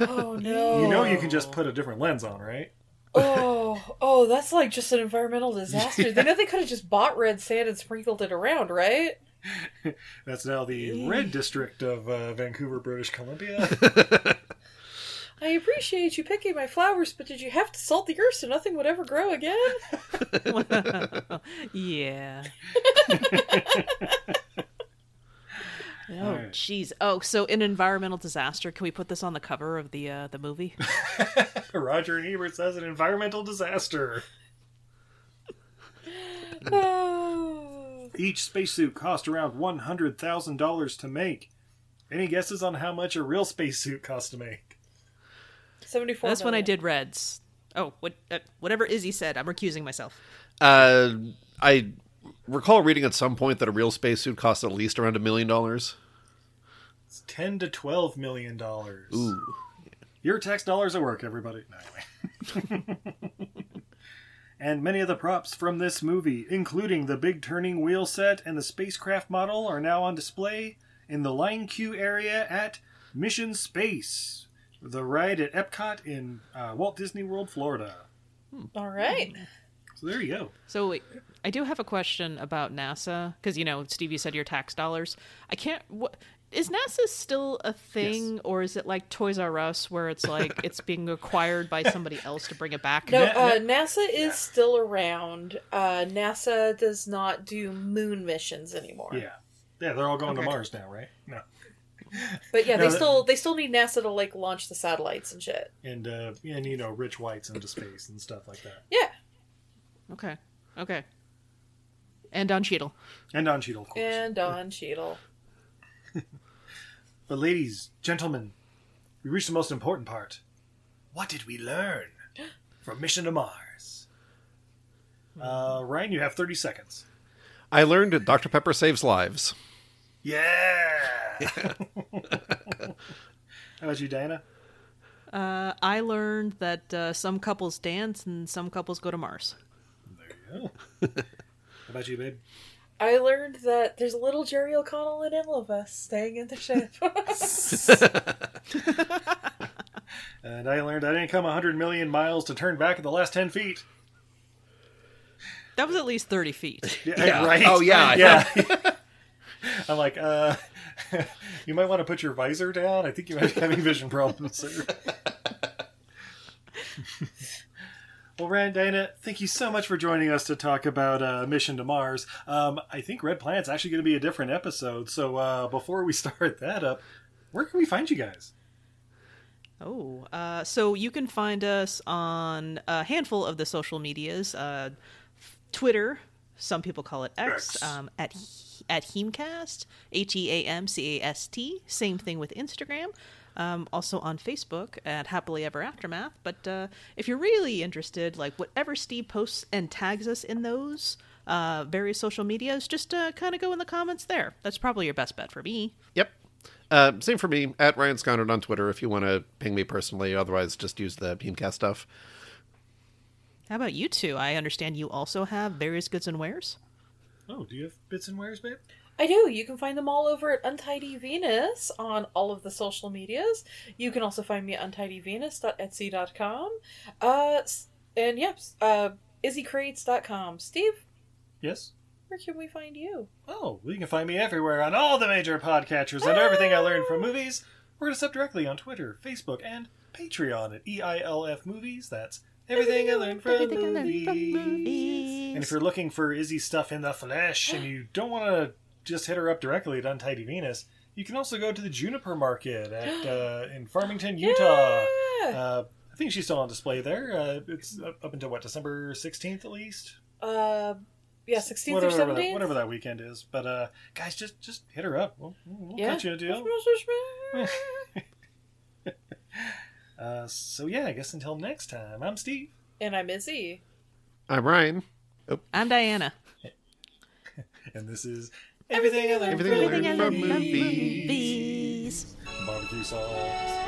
Oh no. You know you can just put a different lens on, right? Oh, oh, that's like just an environmental disaster. They know they could have just bought red sand and sprinkled it around, right? That's now the red district of uh, Vancouver, British Columbia. I appreciate you picking my flowers, but did you have to salt the earth so nothing would ever grow again? yeah. Oh, Alright. jeez. Oh, so an environmental disaster. Can we put this on the cover of the uh, the movie? Roger and Ebert says an environmental disaster. Each spacesuit cost around $100,000 to make. Any guesses on how much a real spacesuit costs to make? 74 That's when I did Reds. Oh, what? Uh, whatever Izzy said. I'm recusing myself. Uh, I recall reading at some point that a real spacesuit costs at least around a million dollars. It's 10 to 12 million dollars. Ooh. Your tax dollars at work, everybody. No, anyway. and many of the props from this movie, including the big turning wheel set and the spacecraft model, are now on display in the Line Q area at Mission Space, the ride at Epcot in uh, Walt Disney World, Florida. All right. So there you go. So wait, I do have a question about NASA because you know, Steve, you said your tax dollars. I can't. What is NASA still a thing, or is it like Toys R Us, where it's like it's being acquired by somebody else to bring it back? No, uh, NASA is still around. Uh, NASA does not do moon missions anymore. Yeah. Yeah, they're all going Okay. to Mars now, right? No. But yeah, No, they that- still they still need NASA to like launch the satellites and shit. And uh and you know, rich whites into space and stuff like that. Yeah. Okay. Okay. And Don Cheadle. And Don Cheadle, of course. And Don Cheadle. But ladies, gentlemen, we reached the most important part. What did we learn from Mission to Mars? Uh, Ryan, you have 30 seconds. I learned that Dr. Pepper saves lives. Yeah! How about you, Diana? Uh, I learned that uh, some couples dance and some couples go to Mars. Oh. How about you, babe? I learned that there's a little Jerry O'Connell in all of us staying in the ship. And I learned I didn't come 100 million miles to turn back at the last 10 feet. That was at least 30 feet. Yeah, right? Oh, yeah. Yeah. I'm like, uh, you might want to put your visor down. I think you might be having vision problems, sir. Well, Rand, Diana, thank you so much for joining us to talk about uh, Mission to Mars. Um, I think Red Planet's actually going to be a different episode. So uh, before we start that up, where can we find you guys? Oh, uh, so you can find us on a handful of the social medias. Uh, Twitter, some people call it X, um, at at Heamcast, H E A M C A S T. Same thing with Instagram. Um, also on Facebook at Happily Ever Aftermath. But uh, if you're really interested, like whatever Steve posts and tags us in those uh, various social medias, just uh, kind of go in the comments there. That's probably your best bet for me. Yep. Uh, same for me, at Ryan Sconard on Twitter if you want to ping me personally. Otherwise, just use the Heamcast stuff. How about you two? I understand you also have various goods and wares. Oh, do you have bits and wares, babe? I do. You can find them all over at Untidy Venus on all of the social medias. You can also find me at untidyvenus.etsy.com. Uh, s- and yep, uh, izzycreates.com. Steve, Yes? where can we find you? Oh, well, you can find me everywhere on all the major podcatchers and everything I learned from movies. We're going to step directly on Twitter, Facebook, and Patreon at E EILF Movies. That's everything I learned from, Everything I learned from movies. And if you're looking for Izzy stuff in the flesh and you don't want to just hit her up directly at Untidy Venus, you can also go to the Juniper Market at uh, in Farmington, Utah. Uh, I think she's still on display there. Uh, it's up up until what December 16th at least. Uh, yeah, 16th or whatever, 17th? That, whatever that weekend is. But uh, guys, just just hit her up. We'll, we'll Yeah. cut you a deal. uh, so yeah, I guess until next time, I'm Steve. And I'm Izzy. I'm Ryan. Oh, I'm Diana. And this is everything I learned Everything I from learned from movies. movies. Barbecue sauce.